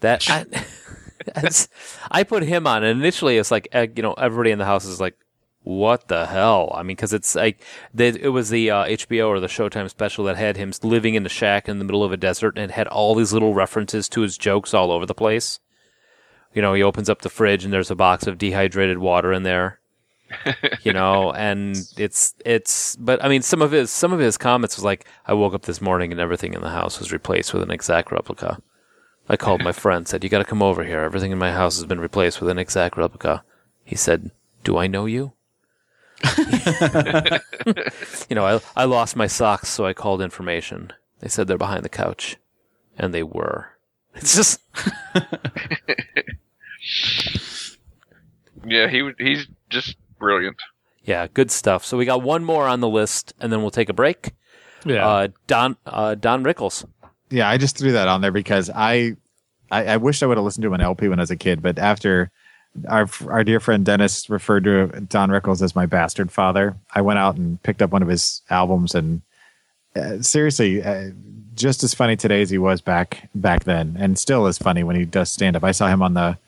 That I, that's- I put him on, and initially it's like eh, you know everybody in the house is like, "What the hell?" I mean, because it's like they, it was the uh, HBO or the Showtime special that had him living in a shack in the middle of a desert and it had all these little references to his jokes all over the place. You know, he opens up the fridge and there's a box of dehydrated water in there. You know, and it's it's but I mean some of his some of his comments was like, I woke up this morning and everything in the house was replaced with an exact replica. I called my friend, said, You gotta come over here. Everything in my house has been replaced with an exact replica. He said, Do I know you? you know, I I lost my socks, so I called information. They said they're behind the couch. And they were. It's just Yeah, he he's just brilliant. yeah, good stuff. So we got one more on the list and then we'll take a break. Yeah. Uh Don uh Don Rickles. Yeah, I just threw that on there because I, I, I wish I would have listened to an LP when I was a kid, but after our our dear friend Dennis referred to Don Rickles as my bastard father, I went out and picked up one of his albums, and uh, seriously, uh, just as funny today as he was back back then, and still as funny when he does stand up. I saw him on the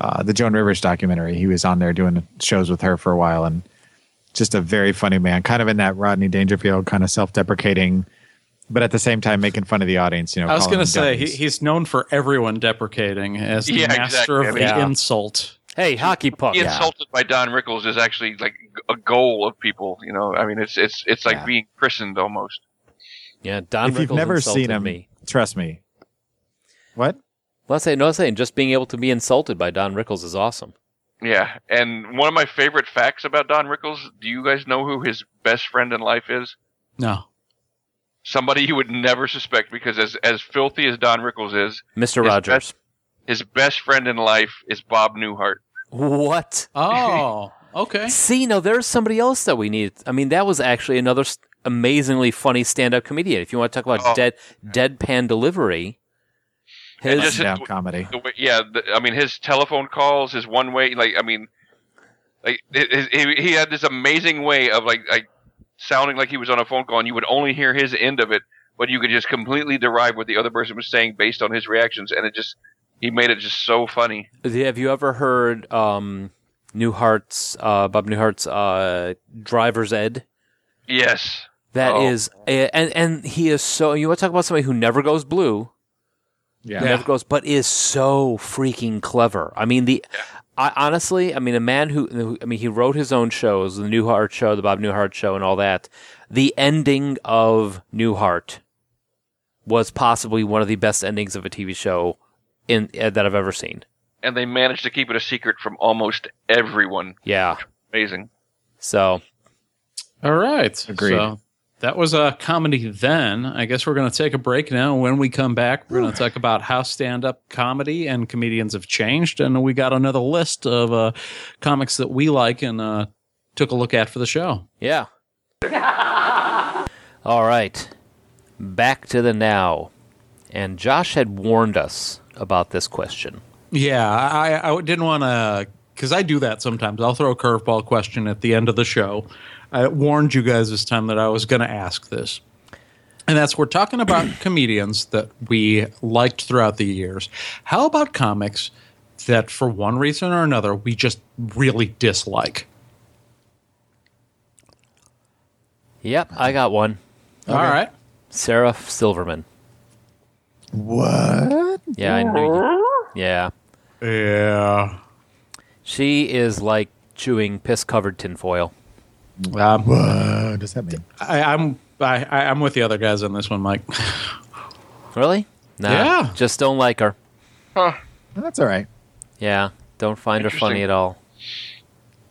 uh, the Joan Rivers documentary. He was on there doing shows with her for a while, and just a very funny man, kind of in that Rodney Dangerfield kind of self deprecating. But at the same time, making fun of the audience, you know. I was going to say he, he's known for everyone deprecating as the Yeah, master exactly. of the Yeah. insult. Hey, hockey puck. Being insulted by Don Rickles is actually like a goal of people. You know, I mean, it's it's it's like Yeah. being christened almost. Yeah, Don if you've never seen him, me. trust me. What? Let's say no I'm saying just being able to be insulted by Don Rickles is awesome. Yeah, and one of my favorite facts about Don Rickles. Do you guys know who his best friend in life is? No. Somebody you would never suspect because as as filthy as Don Rickles is, Mr. His Rogers. best- his best friend in life is Bob Newhart. What? Oh, okay. See, now there's somebody else that we need. I mean, that was actually another. st- amazingly funny stand-up comedian. If you want to talk about Oh. dead deadpan delivery, his just his- comedy. Way- yeah, the, I mean his telephone calls, his one way, like I mean, like it, he, he had this amazing way of like like sounding like he was on a phone call, and you would only hear his end of it, but you could just completely derive what the other person was saying based on his reactions, and it just he made it just so funny. have you ever heard um, Newhart's uh, Bob Newhart's uh, Driver's Ed? Yes, That Oh. is, and and he is so. You want to talk about somebody who never goes blue? Yeah. never goes, but is so freaking clever. I mean, the I, honestly, I mean, a man who, who, I mean, he wrote his own shows, the Newhart show, the Bob Newhart show, and all that. The ending of Newhart was possibly one of the best endings of a TV show in uh, that I've ever seen. and they managed to keep it a secret from almost everyone. Yeah, Amazing. so All right. Agreed. So that was a comedy then. I guess we're going to take a break now. When we come back, we're going to talk about how stand up comedy and comedians have changed. And we got another list of uh, comics that we like and uh, took a look at for the show. yeah. all right, back to the now, and Josh had warned us about this question. Yeah, I, I didn't want to, because I do that sometimes. I'll throw a curveball question at the end of the show. I warned you guys this time that I was going to ask this. And that's we're talking about comedians that we liked throughout the years. How about comics that, for one reason or another, we just really dislike? Yep, I got one. All right. Sarah Silverman. What? Yeah, I knew. You. Yeah, Yeah. she is like chewing piss-covered tinfoil. Um, What does that mean? I, I'm I, I- I'm with the other guys on this one, Mike. Really? Nah, Yeah. Just don't like her. That's all right. Yeah, don't find her funny at all.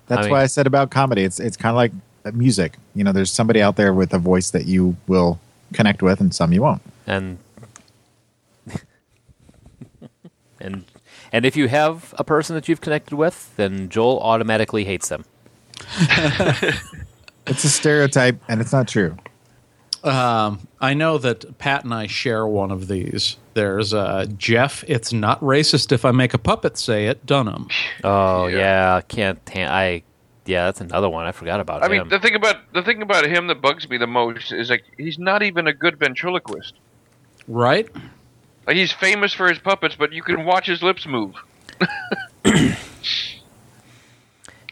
That's I mean- why I said about comedy. It's it's kind of like uh, music. You know, there's somebody out there with a voice that you will connect with, and some you won't. And and and if you have a person that you've connected with, then Joel automatically hates them. It's a stereotype, and it's not true. Um, I know that Pat and I share one of these. There's uh, Jeff. It's not racist if I make a puppet say it. Dunham. Oh Yeah. yeah, can't. ha- I yeah, that's another one. I forgot about I him. mean, the thing about the thing about him that bugs me the most is like he's not even a good ventriloquist. Right? Like he's famous for his puppets, but you can watch his lips move.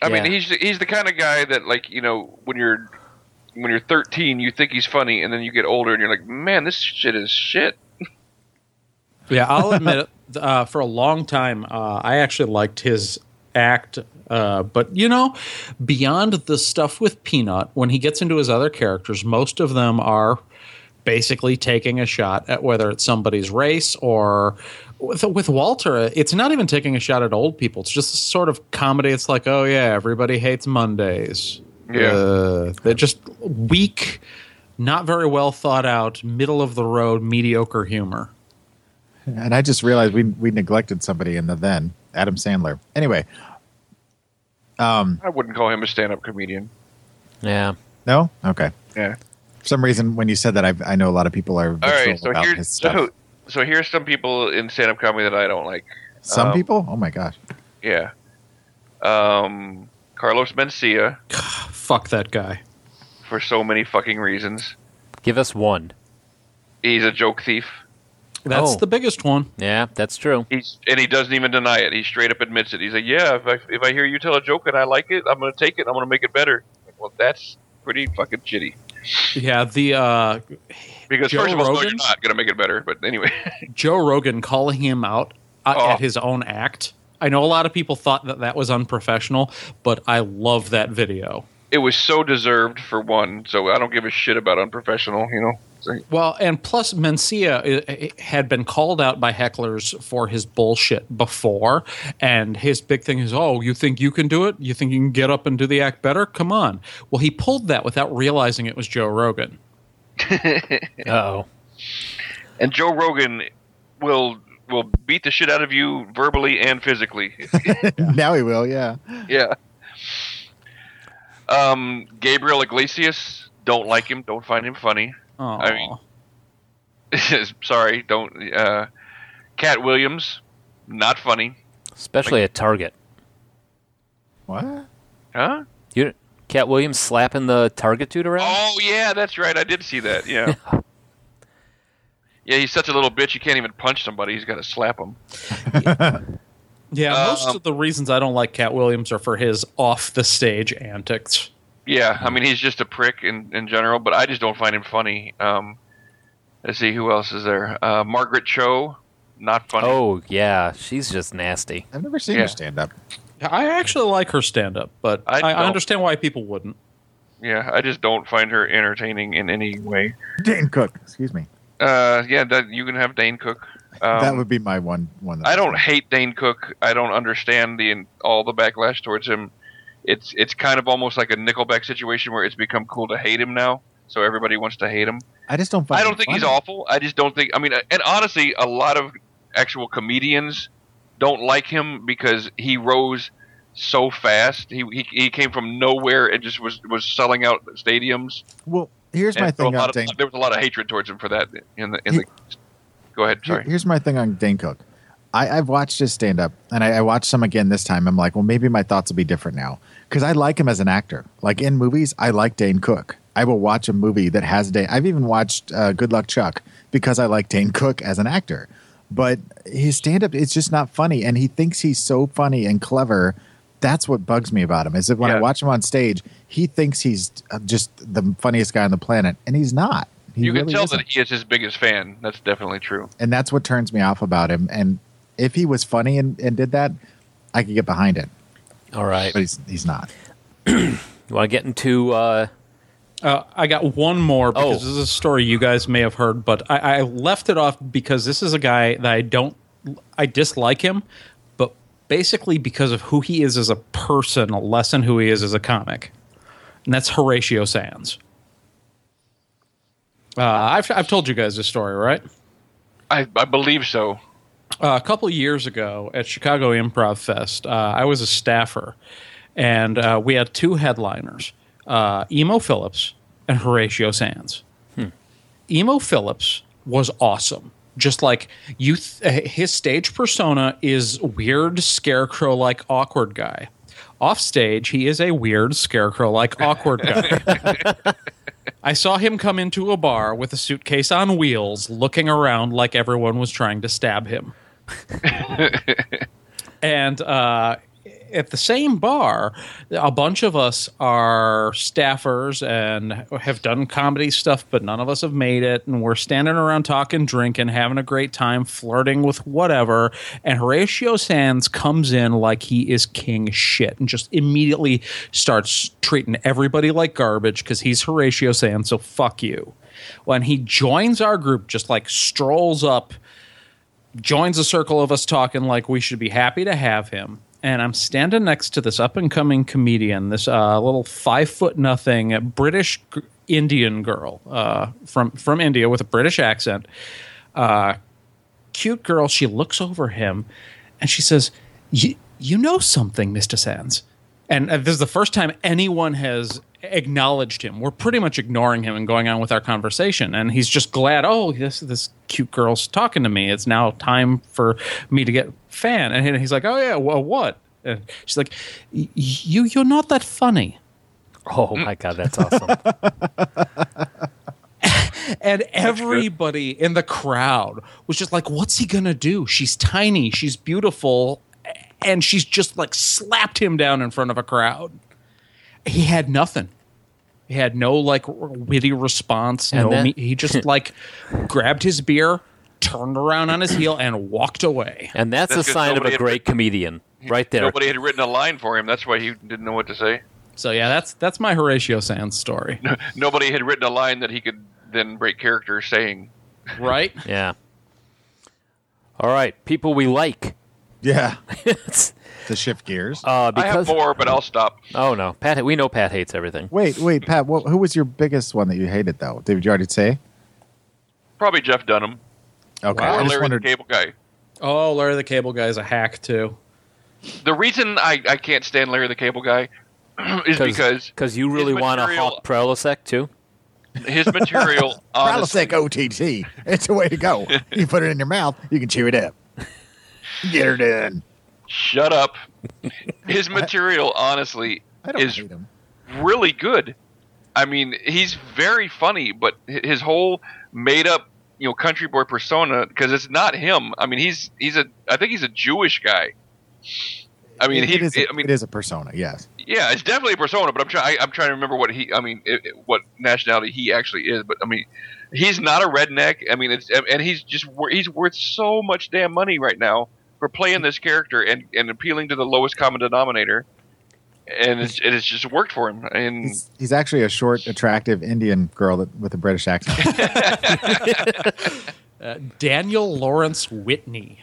I mean, he's he's the kind of guy that like you know when you're when you're 13, you think he's funny, and then you get older and you're like, man, this shit is shit. Yeah, I'll admit. Uh, for a long time, uh, I actually liked his act. Uh, but, you know, beyond the stuff with Peanut, when he gets into his other characters, most of them are basically taking a shot at whether it's somebody's race or. With, with Walter, it's not even taking a shot at old people. It's just sort of comedy. It's like, oh, yeah, everybody hates Mondays. Yeah. Uh, they're just weak, not very well thought out, middle of the road, mediocre humor. And I just realized we we neglected somebody in the then Adam Sandler. Anyway, um, I wouldn't call him a stand-up comedian. yeah. no, okay. Yeah. For some reason, when you said that, I I know a lot of people are All visceral right, so about his here's stuff. so, so here's some people in stand-up comedy that I don't like. some um, people, oh my gosh, Yeah. Um, Carlos Mencia Fuck that guy. for so many fucking reasons. Give us one. He's a joke thief. That's Oh. the biggest one. Yeah, that's true. He's and he doesn't even deny it. He straight up admits it. He's like, "Yeah, if I if I hear you tell a joke and I like it, I'm gonna take it. I'm gonna make it better." Like, well, that's pretty fucking shitty. Yeah, the uh, Because Joe first of all, no, you're not gonna make it better. But anyway, Joe Rogan calling him out uh, Oh. at his own act. I know a lot of people thought that that was unprofessional, but I love that video. it was so deserved for one. So I don't give a shit about unprofessional. You know. Well, and plus Mencia uh, uh, had been called out by hecklers for his bullshit before, and his big thing is, "Oh, you think you can do it? You think you can get up and do the act better? Come on!" Well, he pulled that without realizing it was Joe Rogan. Oh, and Joe Rogan will will beat the shit out of you verbally and physically. now he will, yeah. yeah. Um, Gabriel Iglesias don't like him. Don't find him funny. Oh, I mean, sorry, don't. Uh, Katt Williams, not funny. Especially at Target. What? Huh? You, Katt Williams slapping the Target dude around? Oh yeah, that's right. I did see that. Yeah. yeah, he's such a little bitch. You can't even punch somebody. He's got to slap him. yeah. Most Um, of the reasons I don't like Katt Williams are for his off the stage antics. Yeah, I mean he's just a prick in in general, but I just don't find him funny. Um, let's see who else is there. Uh, Margaret Cho, not funny. Oh, yeah. She's just nasty. I've never seen Yeah. her stand up. I actually like her stand up, but I I, I understand why people wouldn't. Yeah, I just don't find her entertaining in any way. Dane Cook, excuse me. Uh, yeah, that you can have Dane Cook. Um, that would be my one one. I don't hate Dane Cook. I don't understand the all the backlash towards him. It's it's kind of almost like a Nickelback situation where it's become cool to hate him now, so everybody wants to hate him. I just don't find. I don't him think he's awful. I just don't think. I mean, and honestly, a lot of actual comedians don't like him because he rose so fast. He he, he came from nowhere and just was was selling out stadiums. Well, here's And my thing on of- Dane. there was a lot of hatred towards him for that in the in the. Go ahead. Sorry. Here's my thing on Dane Cook. I, I've watched his stand up and I, I watched some again this time. I'm like, well, maybe my thoughts will be different now because I like him as an actor. Like in movies, I like Dane Cook. I will watch a movie that has Dane. I've even watched uh, Good Luck Chuck because I like Dane Cook as an actor. But his stand up is just not funny, and he thinks he's so funny and clever. That's what bugs me about him. Is that when I watch him on stage, he thinks he's uh, just the funniest guy on the planet, and he's not. He you can really tell isn't that he is his biggest fan. That's definitely true. and that's what turns me off about him. And if he was funny and, and did that, I could get behind it. All right. But he's he's not. You want to get into. Uh, Uh, I got one more because Oh. this is a story you guys may have heard, but I, I left it off because this is a guy that I don't, I dislike him, but basically because of who he is as a person, less than who he is as a comic, and that's Horatio Sanz. Uh, I've I've told you guys this story, right? I I believe so. Uh, a couple years ago at Chicago Improv Fest, uh, I was a staffer, and uh, we had two headliners: uh, Emo Philips and Horatio Sanz. Emo Philips was awesome. Just like you, th- uh, his stage persona is weird, scarecrow-like, awkward guy. Off stage, he is a weird, scarecrow-like, awkward guy. I saw him come into a bar with a suitcase on wheels, looking around like everyone was trying to stab him. and uh, at the same bar, a bunch of us are staffers and have done comedy stuff, but none of us have made it. And we're standing around talking, drinking, having a great time, flirting with whatever. And Horatio Sanz comes in like he is king shit and just immediately starts treating everybody like garbage because he's Horatio Sanz, so fuck you. When he joins our group, just like strolls up joins a circle of us talking like we should be happy to have him. And I'm standing next to this up and coming comedian, this uh, little five foot nothing British Indian girl uh, from from India with a British accent. Uh, cute girl. She looks over him and she says, "You know something, Mister Sanz." And uh, this is the first time anyone has acknowledged him. We're pretty much ignoring him and going on with our conversation. And he's just glad, oh, this this cute girl's talking to me. It's now time for me to get fan. And he's like, oh yeah, well, what? And she's like, "Y- you you're not that funny. oh, my God, that's awesome. And everybody in the crowd was just like, what's he gonna do? She's tiny, she's beautiful, and she's just like slapped him down in front of a crowd. He had nothing. He had no like witty response. And no, then- he just like grabbed his beer, turned around on his heel, and walked away. And that's, That's a 'cause sign of nobody a had great comedian, right there. Nobody had written a line for him. That's why he didn't know what to say. So yeah, that's that's my Horatio Sanz story, Nobody had written a line that he could then break character saying. right? Yeah. All right, people we like. Yeah. It's- To shift gears. uh, I have because more, but I'll stop. oh no, Pat. We know Pat hates everything. wait, wait, Pat. What, who was your biggest one that you hated though? Did you already say? Probably Jeff Dunham Okay. or I just Larry wondered. the Cable Guy. Oh, Larry the Cable Guy is a hack too. The reason I, I can't stand Larry the Cable Guy is because because you really want to material- Hawk Prilosec too. his material. honestly, Prilosec OTC. It's the way to go. You put it in your mouth, you can chew it up. Get her done. Shut up. His material, honestly, I is really good. I mean, he's very funny, but his whole made up, you know, country boy persona because it's not him. I mean, he's he's a I think he's a Jewish guy. I mean, It- he. it is a, I mean, it is a persona. Yes. yeah, it's definitely a persona, but I'm trying. I'm trying to remember what he. I mean, it- what nationality he actually is. But I mean, he's not a redneck. I mean, it's and he's just he's worth so much damn money right now for playing this character and, and appealing to the lowest common denominator. And it's, it has just worked for him. And He's, he's actually a short, attractive Indian girl that, with a British accent. Uh, Daniel Lawrence Whitney.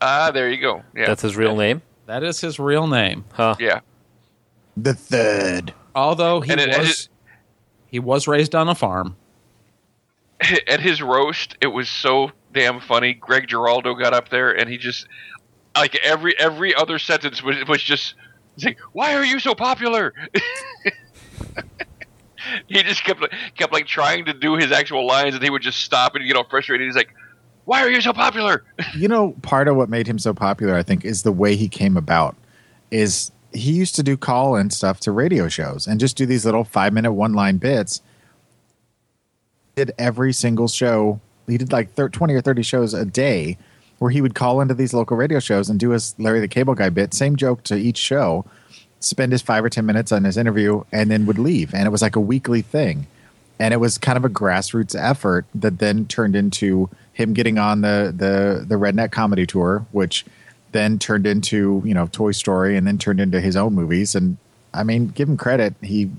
ah, there you go. Yeah, That's his real name. That is his real name. Huh. yeah. the third. Although he it- was it- he was raised on a farm. At his roast, it was so damn funny. Greg Giraldo got up there and he just like every every other sentence was was just like, "Why are you so popular?" he just kept kept like trying to do his actual lines, and he would just stop and get all frustrated. He's like, "Why are you so popular?" You know, part of what made him so popular, I think, is the way he came about. Is he used to do call and stuff to radio shows and just do these little five minute one line bits. Did every single show. He did like thir- 20 or 30 shows a day where he would call into these local radio shows and do his Larry the Cable Guy bit, same joke to each show, spend his five or 10 minutes on his interview, and then would leave. And it was like a weekly thing. And it was kind of a grassroots effort that then turned into him getting on the, the, the Redneck Comedy Tour, which then turned into, you know, Toy Story and then turned into his own movies. And I mean, give him credit. He,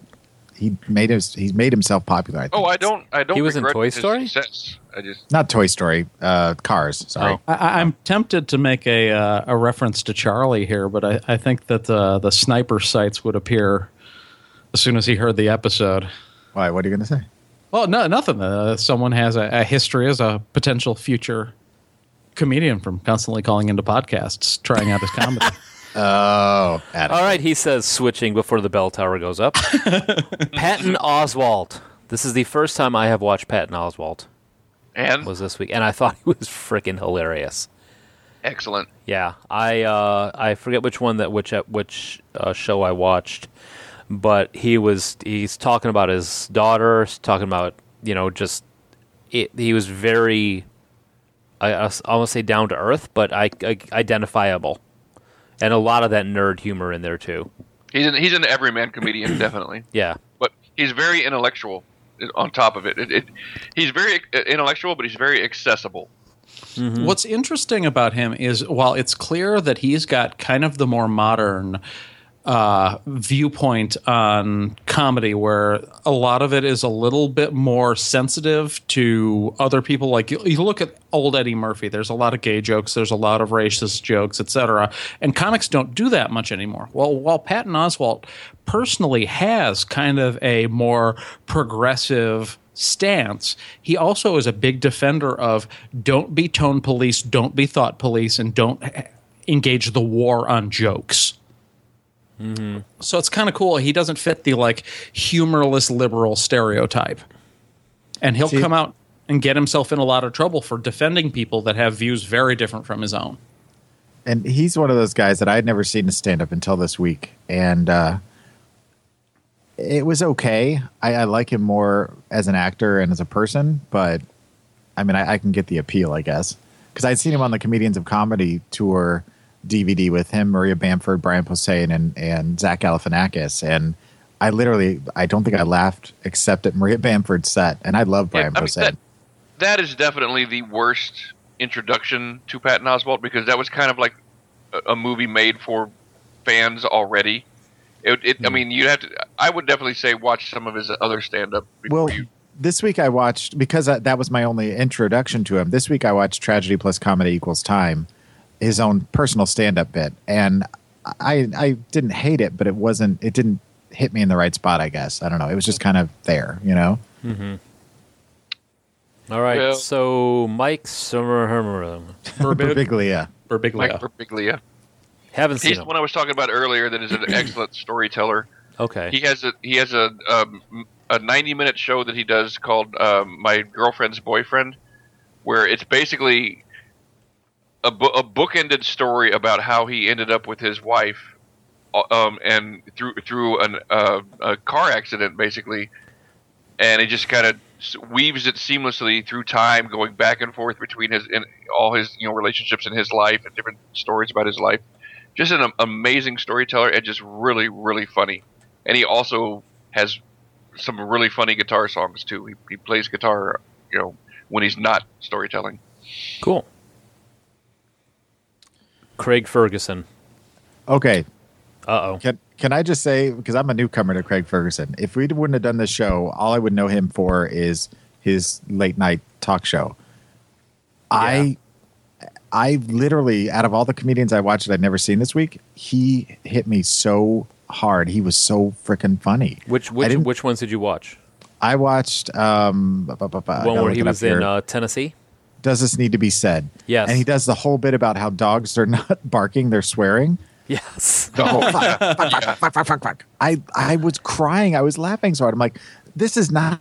he made his, he's made himself popular. I think. Oh, I don't. I don't. He was in Toy Story? Success. I just. Not Toy Story, uh, Cars. Sorry. Oh. I- I, I'm tempted to make a uh, a reference to Charlie here, but I, I think that uh, the sniper sights would appear as soon as he heard the episode. Why? What are you going to say? Well, no, nothing. Uh, someone has a, a history as a potential future comedian from constantly calling into podcasts, trying out his comedy. Oh, Adam. All right, he says, switching before the bell tower goes up. Patton Oswalt. This is the first time I have watched Patton Oswalt. And Was this week, and I thought he was freaking hilarious. excellent. Yeah, I uh, I forget which one that which which uh, show I watched, but he was he's talking about his daughter, talking about you know just it, he was very I I almost say down to earth, but I, I identifiable, and a lot of that nerd humor in there too. He's an he's an everyman comedian, definitely. Yeah, But he's very intellectual. On top of it, it, it he's very uh, intellectual, but he's very accessible. What's interesting about him is while it's clear that he's got kind of the more modern uh, viewpoint on comedy, where a lot of it is a little bit more sensitive to other people. Like you, you look at old Eddie Murphy, there's a lot of gay jokes, there's a lot of racist jokes, etc. And comics don't do that much anymore. Well, while Patton Oswalt personally has kind of a more progressive stance. He also is a big defender of don't be tone police, don't be thought police, and don't engage the war on jokes. So it's kind of cool. He doesn't fit the like humorless liberal stereotype, and he'll See- come out and get himself in a lot of trouble for defending people that have views very different from his own. and he's one of those guys that I had never seen a stand up until this week, and uh, it was okay. I, I like him more as an actor and as a person, but I mean, I, I can get the appeal, I guess, because I'd seen him on the Comedians of Comedy tour DVD with him, Maria Bamford, Brian Posehn, and and Zach Galifianakis, and I literally, I don't think I laughed except at Maria Bamford's set, and I love Yeah, Brian I mean, Posehn. that, that is definitely the worst introduction to Patton Oswalt because that was kind of like a, a movie made for fans already. It, it, Hmm. I mean, you have to. I would definitely say watch some of his other stand up. Well, this week I watched because that was my only introduction to him. This week I watched Tragedy Plus Comedy Equals Time, his own personal stand-up bit, and I I didn't hate it, but it wasn't. It didn't hit me in the right spot. I guess I don't know. It was just kind of there, you know. Mm-hmm. All right, Yeah. so Mike Summer Birbiglia. Birbiglia. Mike Birbiglia. Haven't seen He's him. the one I was talking about earlier. That is an excellent storyteller. Okay. He has a he has a um, a 90 minute show that he does called um, My Girlfriend's Boyfriend, where it's basically a, bo- a bookended story about how he ended up with his wife, uh, um, and through through an, uh, a car accident, basically, and it just kind of weaves it seamlessly through time, going back and forth between his in all his you know relationships in his life and different stories about his life. Just an amazing storyteller and just really really funny. And he also has some really funny guitar songs too. He, he plays guitar, you know, when he's not storytelling. Cool. Craig Ferguson. Okay. Uh oh. Can can I just say because I'm a newcomer to Craig Ferguson? If we wouldn't have done this show, all I would know him for is his late night talk show. I I literally out of all the comedians I watched that I'd never seen this week, he hit me so hard. He was so freaking funny. Which which which ones did you watch? I watched um One where he was in uh, Tennessee. Does this need to be said? Yes. And he does the whole bit about how dogs are not barking, they're swearing. Yes. The whole fuck, fuck, fuck, fuck, fuck, fuck, fuck. I I was crying. I was laughing so hard. I'm like, this is not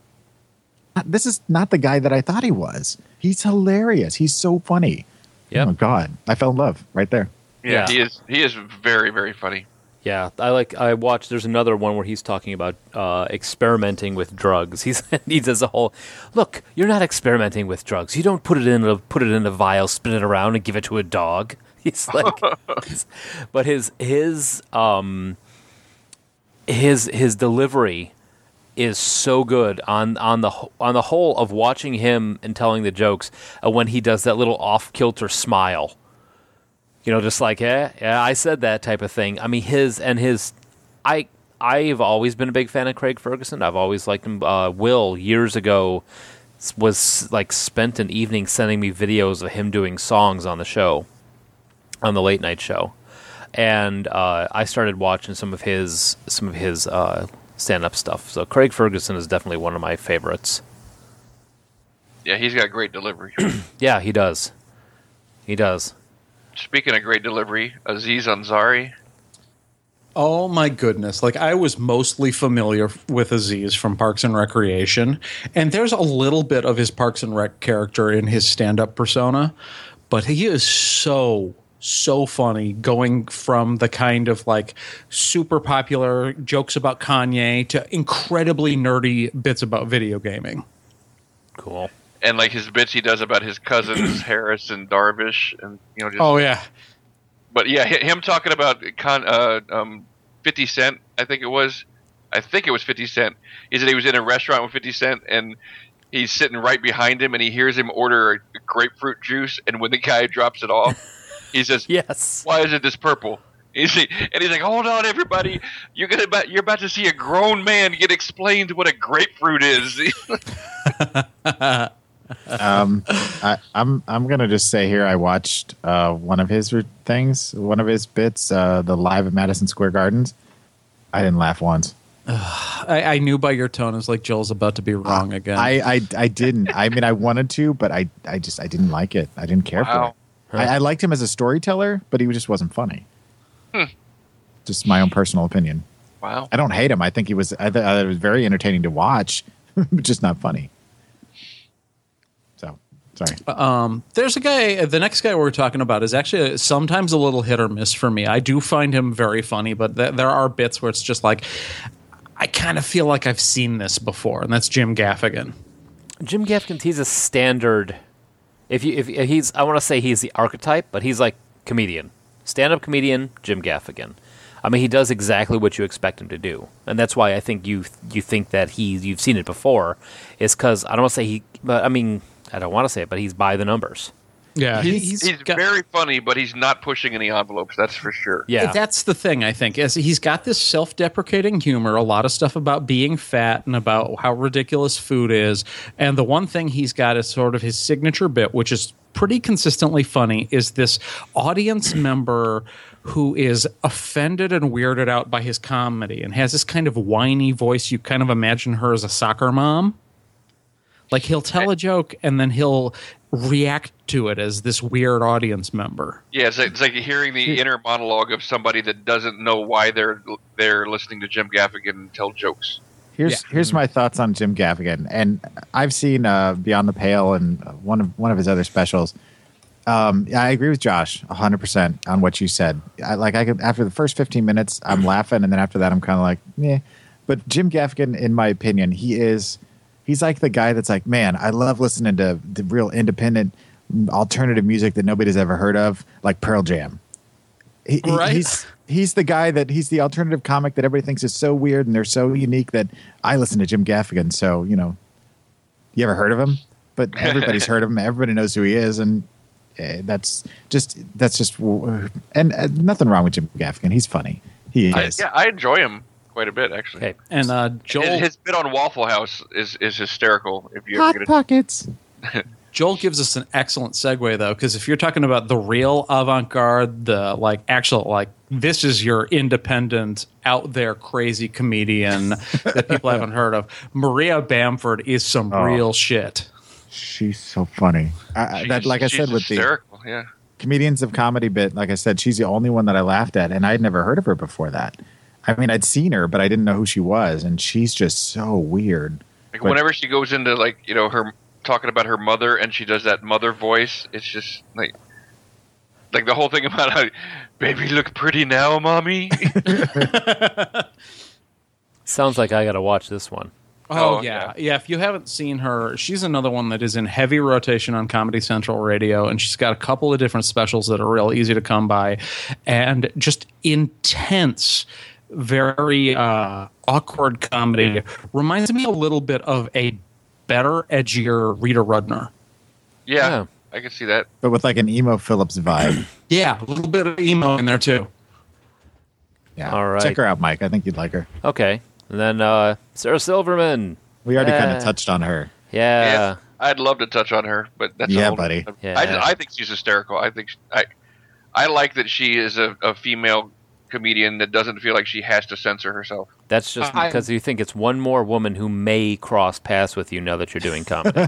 this is not the guy that I thought he was. He's hilarious. He's so funny. Yep. Oh my god. I fell in love right there. Yeah. he is he is very very funny. Yeah, I like. I watched. There's another one where he's talking about uh, experimenting with drugs. He's he does a whole. Look, you're not experimenting with drugs. You don't put it in a put it in a vial, spin it around, and give it to a dog. He's like, but his his um his his delivery is so good on on the on the whole of watching him and telling the jokes uh, when he does that little off kilter smile you know, just like, yeah, yeah, I said that type of thing. I mean, his and his, I, I've always been a big fan of Craig Ferguson. I've always liked him. Uh, Will years ago was like spent an evening sending me videos of him doing songs on the show, on the late night show, and uh, I started watching some of his some of his uh, stand up stuff. So Craig Ferguson is definitely one of my favorites. Yeah, he's got great delivery. Yeah, he does. He does. Speaking of great delivery, Aziz Ansari. Oh my goodness. Like I was mostly familiar with Aziz from Parks and Recreation, and there's a little bit of his Parks and Rec character in his stand-up persona, but he is so so funny going from the kind of like super popular jokes about Kanye to incredibly nerdy bits about video gaming. Cool. And like his bits he does about his cousins Harris and Darvish, and you know just. Oh yeah. But yeah, him talking about con, uh, um, Fifty Cent, I think it was. I think it was Fifty Cent. He said he was in a restaurant with Fifty Cent, and he's sitting right behind him, and he hears him order a grapefruit juice, and when the guy drops it off, he says, "Yes, why is it this purple?" He's, and he's like, "Hold on, everybody! You're gonna about, you're about to see a grown man get explained what a grapefruit is." um, I, I'm I'm gonna just say here I watched uh, one of his things, one of his bits, uh, the live at Madison Square Gardens. I didn't laugh once. I, I knew by your tone it was like Joel's about to be wrong again. I, I I didn't. I mean, I wanted to, but I I just I didn't like it. I didn't care Wow. for it. I, I liked him as a storyteller, but he just wasn't funny. Hmm. Just my own personal opinion. Wow. I don't hate him. I think he was. I thought it was very entertaining to watch, but just not funny. So sorry. Um, there's a guy. The next guy we're talking about is actually sometimes a little hit or miss for me. I do find him very funny, but th- there are bits where it's just like I kind of feel like I've seen this before, and that's Jim Gaffigan. Jim Gaffigan, he's a standard. If you if he's, I want to say he's the archetype, but he's like comedian, stand-up comedian, Jim Gaffigan. I mean, he does exactly what you expect him to do, and that's why I think you you think that he you've seen it before, is because I don't want to say he, but I mean I don't want to say it, but he's by the numbers. Yeah, he's, he's, very funny, but he's not pushing any envelopes. That's for sure. Yeah, that's the thing. I think is he's got this self-deprecating humor, a lot of stuff about being fat and about how ridiculous food is, and the one thing he's got is sort of his signature bit, which is pretty consistently funny, is this audience member who is offended and weirded out by his comedy and has this kind of whiny voice. You kind of imagine her as a soccer mom. Like he'll tell a joke and then he'll react to it as this weird audience member. Yeah, it's like, it's like hearing the inner monologue of somebody that doesn't know why they're they're listening to Jim Gaffigan tell jokes. Here's here's my thoughts on Jim Gaffigan, and I've seen uh, Beyond the Pale and one of one of his other specials. Um, I agree with Josh 100 percent on what you said. I, like I could after the first 15 minutes, I'm laughing, and then after that, I'm kind of like, yeah. But Jim Gaffigan, in my opinion, he is he's like the guy that's like, man, I love listening to the real independent alternative music that nobody's ever heard of, like Pearl Jam. He, Right. He's he's the guy that he's the alternative comic that everybody thinks is so weird and they're so unique that I listen to Jim Gaffigan. So you know, you ever heard of him? But everybody's heard of him. Everybody knows who he is, and uh, that's just that's just and uh, nothing wrong with Jim Gaffigan. He's funny. He I, is. yeah, I enjoy him quite a bit actually. Okay. And uh, Joel His, his bit on Waffle House is is hysterical. If you Hot ever get a, pockets. Joel gives us an excellent segue though, because if you're talking about the real avant-garde, the like actual like this is your independent, out there, crazy comedian that people haven't heard of. Maria Bamford is some Oh. real shit. She's so funny. I, I- that, like I said, with the yeah. comedians of comedy bit, like I said, she's the only one that I laughed at, and I had never heard of her before that. I mean, I'd seen her, but I didn't know who she was, and she's just so weird. Like But- whenever she goes into like you know her talking about her mother and she does that mother voice, it's just like like the whole thing about how baby look pretty now, mommy. Sounds like I got to watch this one. Oh, Oh, yeah. yeah, If you haven't seen her, she's another one that is in heavy rotation on Comedy Central Radio, and she's got a couple of different specials that are real easy to come by, and just intense, very uh, awkward comedy. Reminds me a little bit of a better, edgier Rita Rudner. yeah, Yeah. I can see that. But with like an Emo Philips vibe. Yeah, a little bit of emo in there too. Yeah. All right. Check her out, Mike. I think you'd like her. Okay. And then uh, Sarah Silverman. We already kind of touched on her. Yeah. Yeah, I'd love to touch on her, but that's Yeah, whole- buddy. Yeah. I, I think she's hysterical. I think I I like that she is a, a female comedian that doesn't feel like she has to censor herself. That's just I- because you think it's one more woman who may cross paths with you now that you're doing comedy.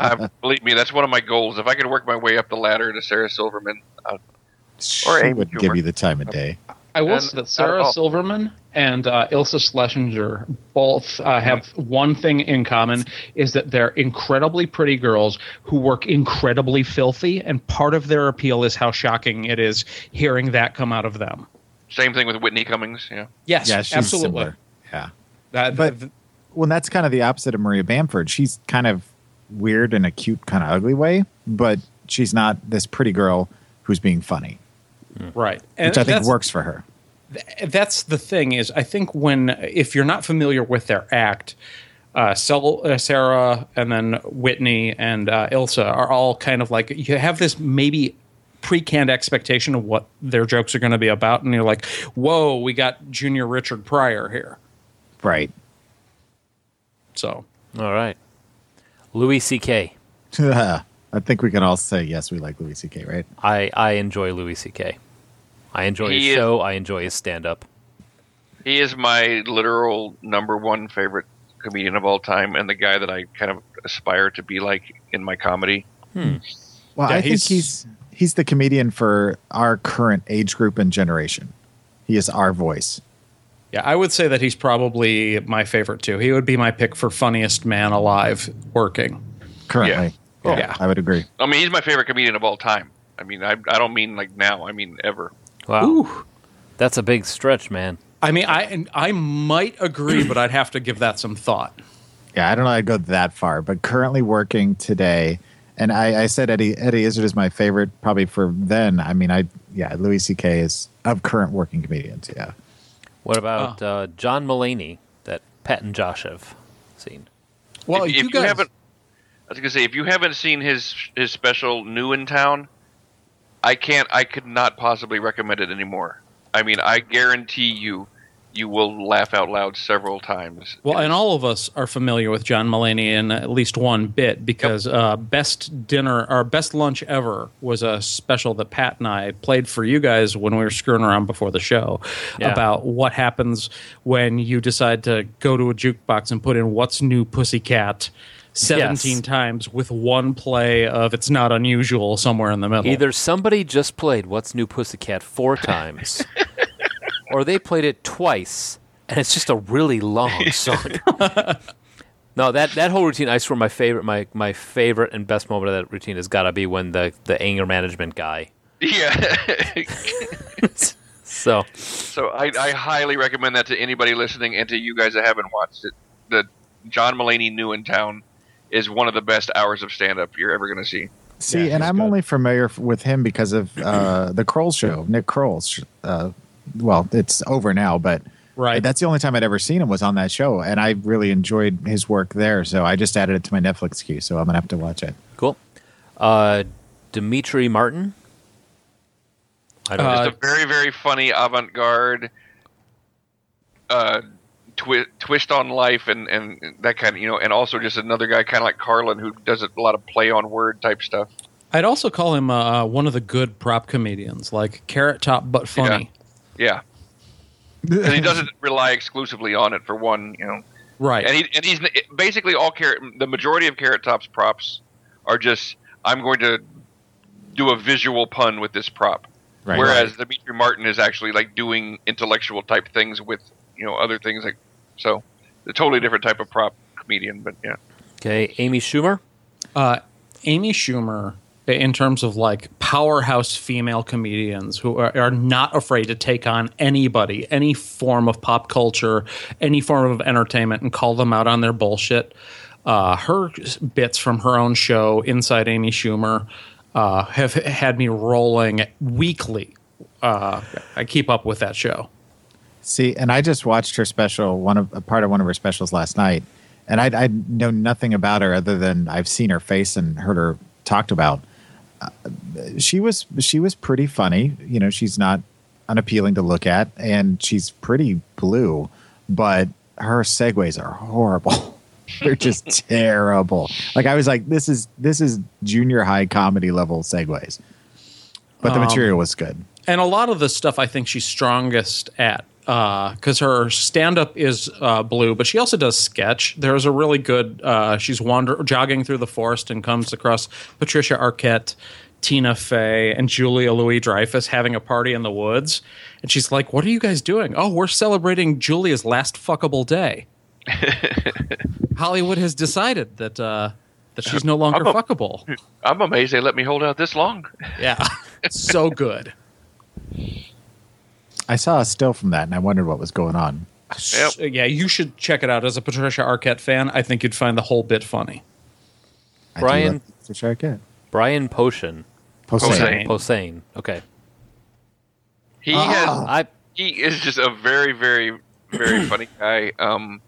I, believe me, that's one of my goals. If I could work my way up the ladder to Sarah Silverman, uh, She Amy would Schumer. give you the time of day. I will And say that Sarah. Silverman and uh, Iliza Shlesinger both uh, have one thing in common is that they're incredibly pretty girls who work incredibly filthy, and part of their appeal is how shocking it is hearing that come out of them. Same thing with Whitney Cummings. Yeah, Yes, Yeah, she's absolutely. similar. Yeah. That- But- th- Well, that's kind of the opposite of Maria Bamford. She's kind of weird in a cute, kind of ugly way, but she's not this pretty girl who's being funny, right, which And I think works for her. that's the thing is i think when if you're not familiar with their act uh, uh, sarah and then whitney and uh, iliza are all kind of like you have this maybe pre-canned expectation of what their jokes are going to be about and you're like whoa we got junior richard pryor here Right. so All right. Louis C.K. I think we can all say yes, we like Louis C.K., right? I, I enjoy Louis C.K. I enjoy his is- show. I enjoy his stand up. he is my literal number one favorite comedian of all time, and the guy that I kind of aspire to be like in my comedy. Hmm. Well, Yeah, I think he's- he's he's the comedian for our current age group and generation. He is our voice. yeah i would say that he's probably my favorite too he would be my pick for funniest man alive working Currently. Yeah. Yeah. I would agree. I mean, he's my favorite comedian of all time. I mean, I, I don't mean like now. I mean ever. Wow. Ooh. That's a big stretch, man. I mean, I I might agree, but I'd have to give that some thought. Yeah, I don't know I'd go that far, but currently working today, and I, I said Eddie Eddie Izzard is my favorite probably for then. I mean, I yeah, Louis C.K. is of current working comedians. Yeah, What about uh, John Mulaney that Pat and Josh have seen? Well, if, if you you, haven't, I was gonna say, if you haven't seen his his special "New in Town," I can't. I could not possibly recommend it anymore. I mean, I guarantee you, you will laugh out loud several times. well, and all of us are familiar with John Mulaney in at least one bit because uh, best dinner or best lunch ever was a special that Pat and I played for you guys when we were screwing around before the show Yeah. about what happens when you decide to go to a jukebox and put in "What's New, Pussycat." 17 Yes. times with one play of it's not unusual somewhere in the middle. Either somebody just played What's New Pussycat four times, or they played it twice and it's just a really long song. no, that that whole routine, I swear, my favorite, my my favorite and best moment of that routine has got to be when the the anger management guy. Yeah. So so I, I highly recommend that to anybody listening and to you guys that haven't watched it. The John Mulaney New in Town is one of the best hours of stand up you're ever going to see. See, and I'm only familiar with him because of uh, the Kroll show, Nick Kroll's. Uh, well, it's over now, but Right. that's the only time I'd ever seen him was on that show, and I really enjoyed his work there. So I just added it to my Netflix queue, so I'm gonna have to watch it. cool. Uh, Demetri Martin. I don't Just a very very funny avant garde uh, twi- twist on life and and that kind of you know, and also just another guy kind of like Carlin who does a lot of play on word type stuff. I'd also call him uh, one of the good prop comedians, like carrot top but funny. Yeah. and he doesn't rely exclusively on it for one, you know. Right. And he and he's basically all carrot. The majority of Carrot Top's props are just I'm going to do a visual pun with this prop. Right. Whereas Demetri Martin is actually like doing intellectual type things with you know other things like so. A totally different type of prop comedian, but yeah. Okay, Amy Schumer. Uh, Amy Schumer, in terms of like powerhouse female comedians who are, are not afraid to take on anybody, any form of pop culture, any form of entertainment, and call them out on their bullshit. Uh, her bits from her own show, Inside Amy Schumer, uh, have had me rolling weekly. Uh, I keep up with that show. See, and I just watched her special, one of a part of one of her specials last night, and I, I know nothing about her other than I've seen her face and heard her talked about. She was she was pretty funny. You know, she's not unappealing to look at, and she's pretty blue, but her segues are horrible. They're just terrible. Like I was like, this is this is junior high comedy level segues, but the Um, material was good. and a lot of the stuff I think she's strongest at because her stand up is uh, blue, but she also does sketch. There's a really good. Uh, she's wander jogging through the forest and comes across Patricia Arquette, Tina Fey, and Julia Louis Dreyfus having a party in the woods, and she's like, "What are you guys doing? Oh, we're celebrating Julia's last fuckable day." Hollywood has decided that uh, that she's no longer I'm a- fuckable. I'm amazed they let me hold out this long. Yeah, so good. I saw a still from that, and I wondered what was going on. S- Yeah, you should check it out. As a Patricia Arquette fan, I think you'd find the whole bit funny. I do Brian- love Patricia Arquette. Brian Posehn. Posehn. Posehn. Okay. He Ah. has I he is just a very very very funny guy um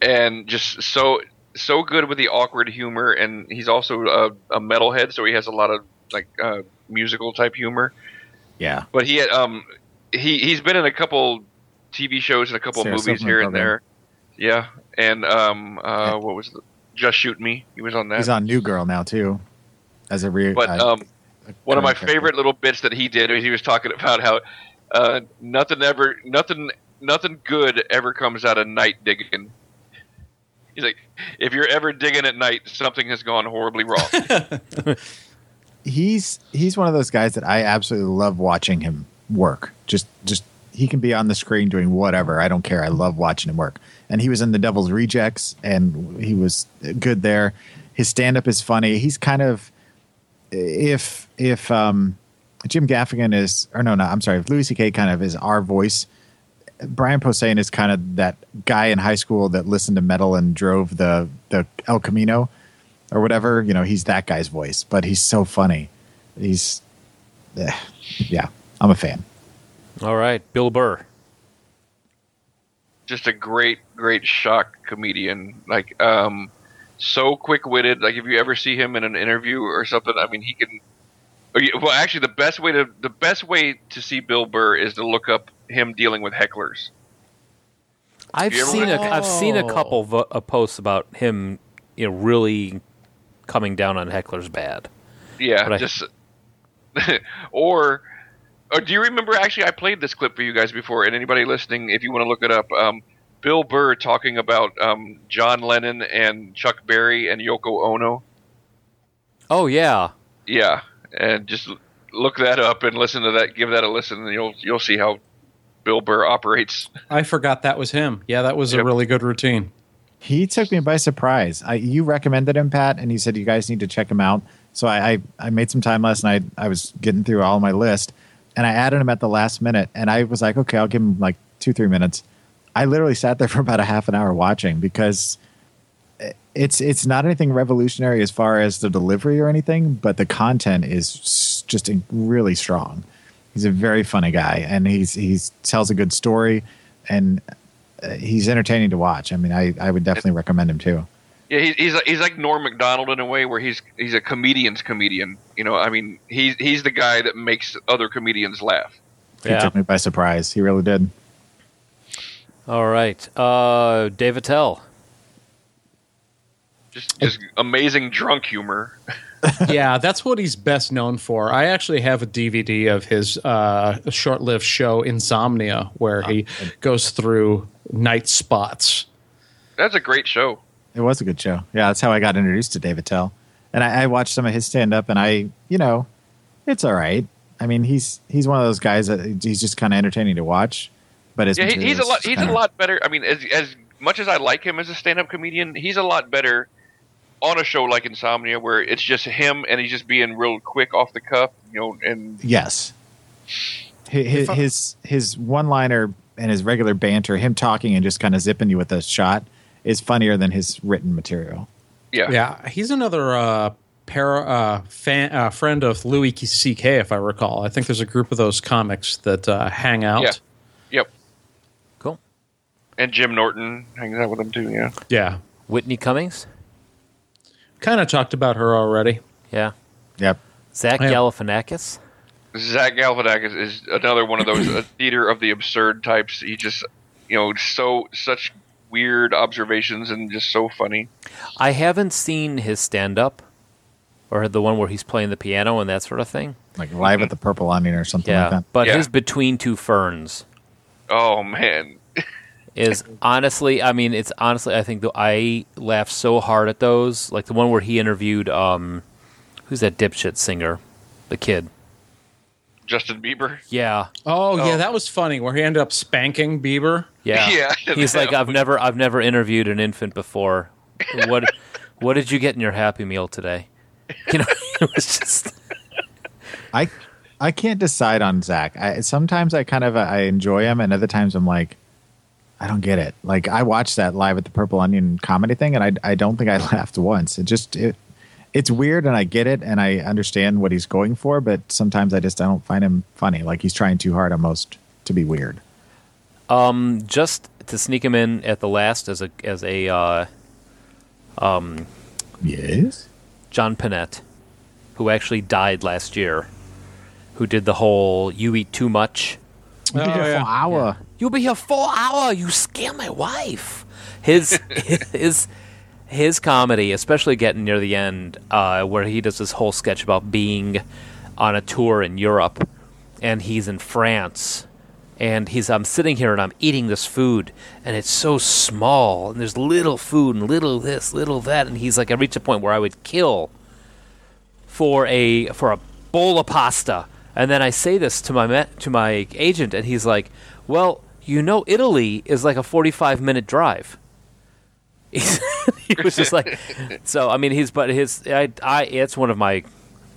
and just so so good with the awkward humor and he's also a, a metalhead so he has a lot of like uh musical type humor Yeah. but he had um he he's been in a couple tv shows and a couple Sarah movies Silverman here and program. there yeah and um uh what was the just shoot me he was on that He's on New Girl now too, as a real. but uh, um, one of my character. favorite little bits that he did was he was talking about how uh, nothing ever, nothing, nothing good ever comes out of night digging. He's like, if you're ever digging at night, something has gone horribly wrong. he's he's one of those guys that I absolutely love watching him work. Just just he can be on the screen doing whatever. I don't care. I love watching him work. And he was in the Devil's Rejects, and he was good there. His stand up is funny. He's kind of if if um, Jim Gaffigan is or no no I'm sorry if Louis C.K. kind of is our voice. Brian Posehn is kind of that guy in high school that listened to metal and drove the the El Camino or whatever. You know, he's that guy's voice, but he's so funny. He's, eh, yeah, I'm a fan. all right. Bill Burr. Just a great, great shock comedian. Like, um, so quick witted. Like, if you ever see him in an interview or something, I mean, he can. Well, actually, the best way to the best way to see Bill Burr is to look up him dealing with hecklers. I've seen a watch- have seen a Oh. couple vo- uh, posts about him, you know, really coming down on hecklers bad. Yeah, But I- just or or do you remember? Actually, I played this clip for you guys before, and anybody listening, if you want to look it up, um, Bill Burr talking about um, John Lennon and Chuck Berry and Yoko Ono. Oh yeah, Yeah, and just look that up and listen to that. Give that a listen, and you'll you'll see how Bill Burr operates. I forgot that was him. Yeah, that was a really good routine. He took me by surprise. I, you recommended him, Pat, and he said you guys need to check him out. So I, I, I made some time last night. I was getting through all my list, and I added him at the last minute. And I was like, okay, I'll give him like two, three minutes. I literally sat there for about a half an hour watching because it's it's not anything revolutionary as far as the delivery or anything, but the content is just really strong. He's a very funny guy, and he's he's tells a good story, and uh, he's entertaining to watch. I mean, I, I would definitely recommend him too. Yeah, he, he's he's like Norm Macdonald in a way, where he's he's a comedian's comedian. You know, I mean, he's he's the guy that makes other comedians laugh. He Yeah. took me by surprise. He really did. All right. Uh, Dave Attell. Just just amazing drunk humor. yeah, that's what he's best known for. I actually have a DVD of his uh, short-lived show Insomnia, where he goes through night spots. That's a great show. It was a good show. Yeah, that's how I got introduced to Dave Attell. And I, I watched some of his stand up, and I, you know, it's all right. I mean, he's he's one of those guys that he's just kind of entertaining to watch. But his Yeah, he, he's a lot. He's kinda- a lot better. I mean, as as much as I like him as a stand-up comedian, he's a lot better on a show like Insomnia, where it's just him and he's just being real quick off the cuff. You know, and Yes. His his his, his one liner and his regular banter, him talking and just kind of zipping you with a shot, is funnier than his written material. yeah, Yeah, he's another uh, para, uh, fan, uh, friend of Louis C.K. If I recall, I think there's a group of those comics that uh, hang out. Yeah. Yep. Cool. And Jim Norton hangs out with him too. Yeah. Yeah. Whitney Cummings. Kind of talked about her already. Yeah. Yep. Zach I am- Galifianakis. Zach Galifianakis is another one of those theater of the absurd types. He just, you know, so such weird observations and just so funny. I haven't seen his stand up or the one where he's playing the piano and that sort of thing. Like live at the Purple Onion or something Yeah. like that. But Yeah. his Between Two Ferns Oh man, is honestly, I mean, it's honestly, I think the, I laughed so hard at those. Like the one where he interviewed, um, who's that dipshit singer? The kid. Justin Bieber. Yeah. Oh, Oh. yeah, that was funny. Where he ended up spanking Bieber. Yeah. Yeah, He's like, I've never, I've never interviewed an infant before. What, what did you get in your Happy Meal today? You know, it was just. I I can't decide on Zach. I, sometimes I kind of I enjoy him, and other times I'm like, I don't get it. Like I watched that live at the Purple Onion comedy thing, and I I don't think I laughed once. It just it it's weird, and I get it, and I understand what he's going for, but sometimes I just I don't find him funny. Like he's trying too hard almost to be weird. Um, just to sneak him in at the last as a as a uh, Yes. John Pinette, who actually died last year, who did the whole "you eat too much." Oh, yeah. hour. You'll be here full hour. You scare my wife. His his his comedy, especially getting near the end, uh, where he does this whole sketch about being on a tour in Europe, and he's in France, and he's I'm sitting here and I'm eating this food, and it's so small, and there's little food and little this, little that, and he's like, I reached a point where I would kill for a for a bowl of pasta. And then I say this to my to my agent, and he's like, "Well, you know, Italy is like a forty-five minute drive." He's- he was just like, so I mean, he's but his I, I it's one of my,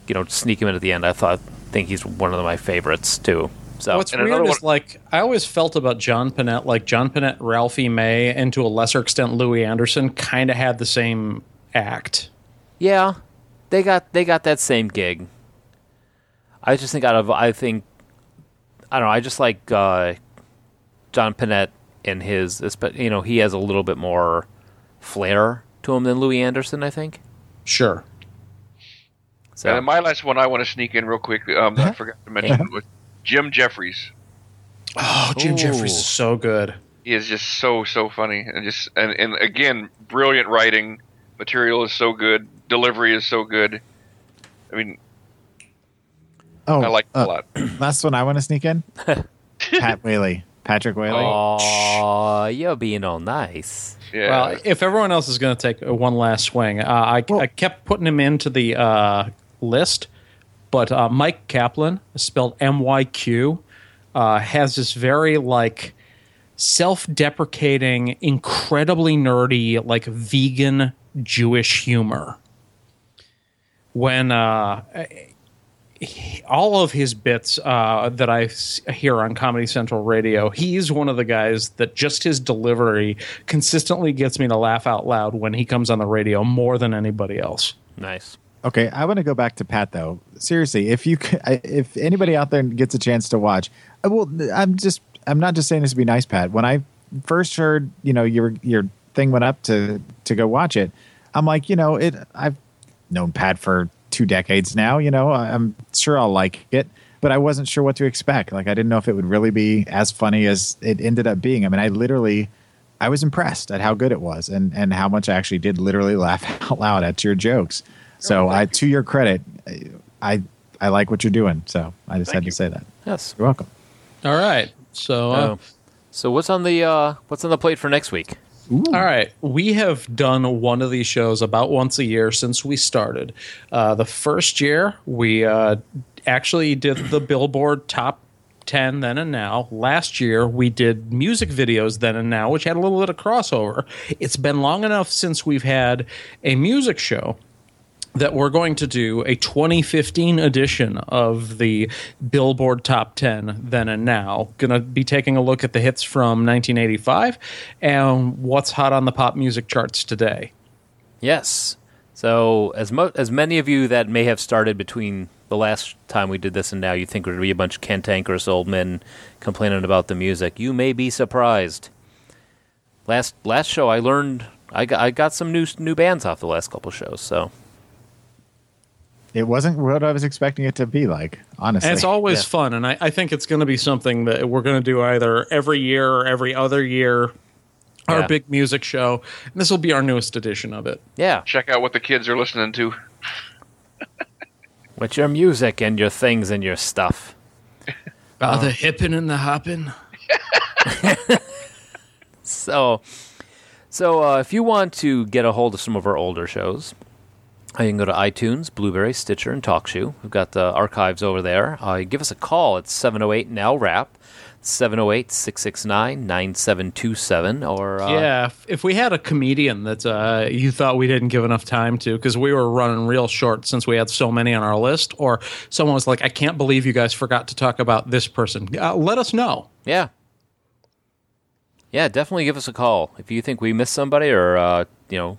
you know, sneak him in at the end. I thought think he's one of my favorites too. So What's And weird another is like I always felt about John Pinette, like John Pinette, Ralphie May, and to a lesser extent Louie Anderson, kind of had the same act. Yeah, they got they got that same gig. I just think out of I think I don't know. I just like uh, John Pinette and his, espe- you know, he has a little bit more flair to him than Louie Anderson. I think. Sure. So And my last one I want to sneak in real quick. Um, I forgot to mention was Jim Jefferies. Oh, Jim Ooh. Jefferies is so good. He is just so so funny and just and, and again brilliant writing. Material is so good. Delivery is so good. I mean, Oh, I like it uh, a lot. Last one I want to sneak in. Pat Whaley, Patrick Whaley. oh, you're being all nice. Yeah. Well, if everyone else is going to take uh, one last swing, uh, I, Well- I kept putting him into the uh, list, but uh, Myq Kaplan, spelled M Y Q, uh, has this very like self-deprecating, incredibly nerdy, like vegan Jewish humor. When all of his bits uh, that I s- hear on Comedy Central Radio, he's one of the guys that just his delivery consistently gets me to laugh out loud when he comes on the radio more than anybody else. Nice. Okay, I want to go back to Pat though. Seriously, if you c- I- if anybody out there gets a chance to watch, I will. I'm just I'm not just saying this to be nice, Pat. When I first heard, you know, your your thing went up to to go watch it, I'm like, you know, it. I've known Pat for two decades now. You know, I- I'm sure I'll like it, but I wasn't sure what to expect. Like, I didn't know if it would really be as funny as it ended up being. I mean, I literally. I was impressed at how good it was and, and how much I actually did literally laugh out loud at your jokes. So I, to your credit, I I like what you're doing. So I just had to say that. Yes. You're welcome. All right. So, uh, Oh. so what's on the uh, what's on the plate for next week? All right. We have done one of these shows about once a year since we started. Uh, the first year, we uh, actually did the Billboard Top 10 then and now. Last year, we did music videos then and now, which had a little bit of crossover. It's been long enough since we've had a music show that we're going to do a 2015 edition of the Billboard Top 10 then and now. Going to be taking a look at the hits from 1985 and what's hot on the pop music charts today. Yes. So as mo- as many of you that may have started between the last time we did this and now, you think there'd be a bunch of cantankerous old men complaining about the music. You may be surprised. Last last show, I learned I got, I got some new new bands off the last couple shows. So It wasn't what I was expecting it to be like, honestly. And it's always Yeah. fun. And I, I think it's going to be something that we're going to do either every year or every other year. Our Yeah. big music show. And this will be our newest edition of it. yeah, Check out what the kids are listening to. with your music and your things and your stuff. Uh, the hippin' and the hoppin'. So, so uh, if you want to get a hold of some of our older shows, you can go to iTunes, Blubrry, Stitcher, and TalkShoe. We've got the archives over there. Uh, give us a call at 708 Now Rap, 708 669 9727. Or, uh, yeah, if, we had a comedian that uh, you thought we didn't give enough time to, because we were running real short since we had so many on our list, or someone was like, I can't believe you guys forgot to talk about this person, uh, let us know. Yeah. Yeah, definitely give us a call if you think we missed somebody or, uh, you know,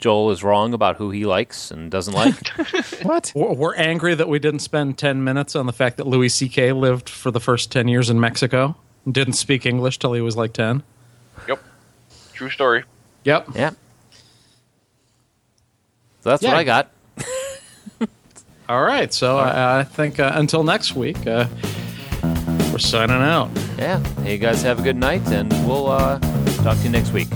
Joel is wrong about who he likes and doesn't like. what? We're, we're angry that we didn't spend 10 minutes on the fact that Louis C.K. lived for the first 10 years in Mexico and didn't speak English till he was like 10. Yep. True story. Yep. yeah. So that's Yeah. what I got. All right. So I, I think uh, until next week, uh, we're signing out. Yeah. Hey, you guys have a good night, and we'll uh, talk to you next week.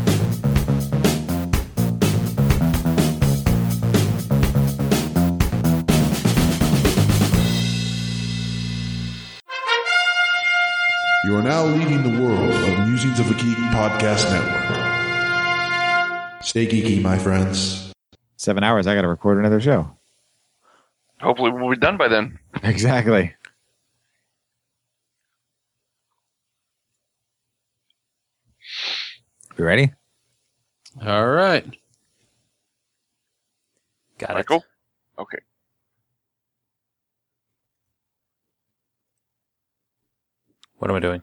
Now leading the world of Musings of a Geek Podcast Network. Stay geeky, my friends. Seven hours. I got to record another show. Hopefully, we'll be done by then. Exactly. You ready? All right. Got it. Michael? Okay. What am I doing?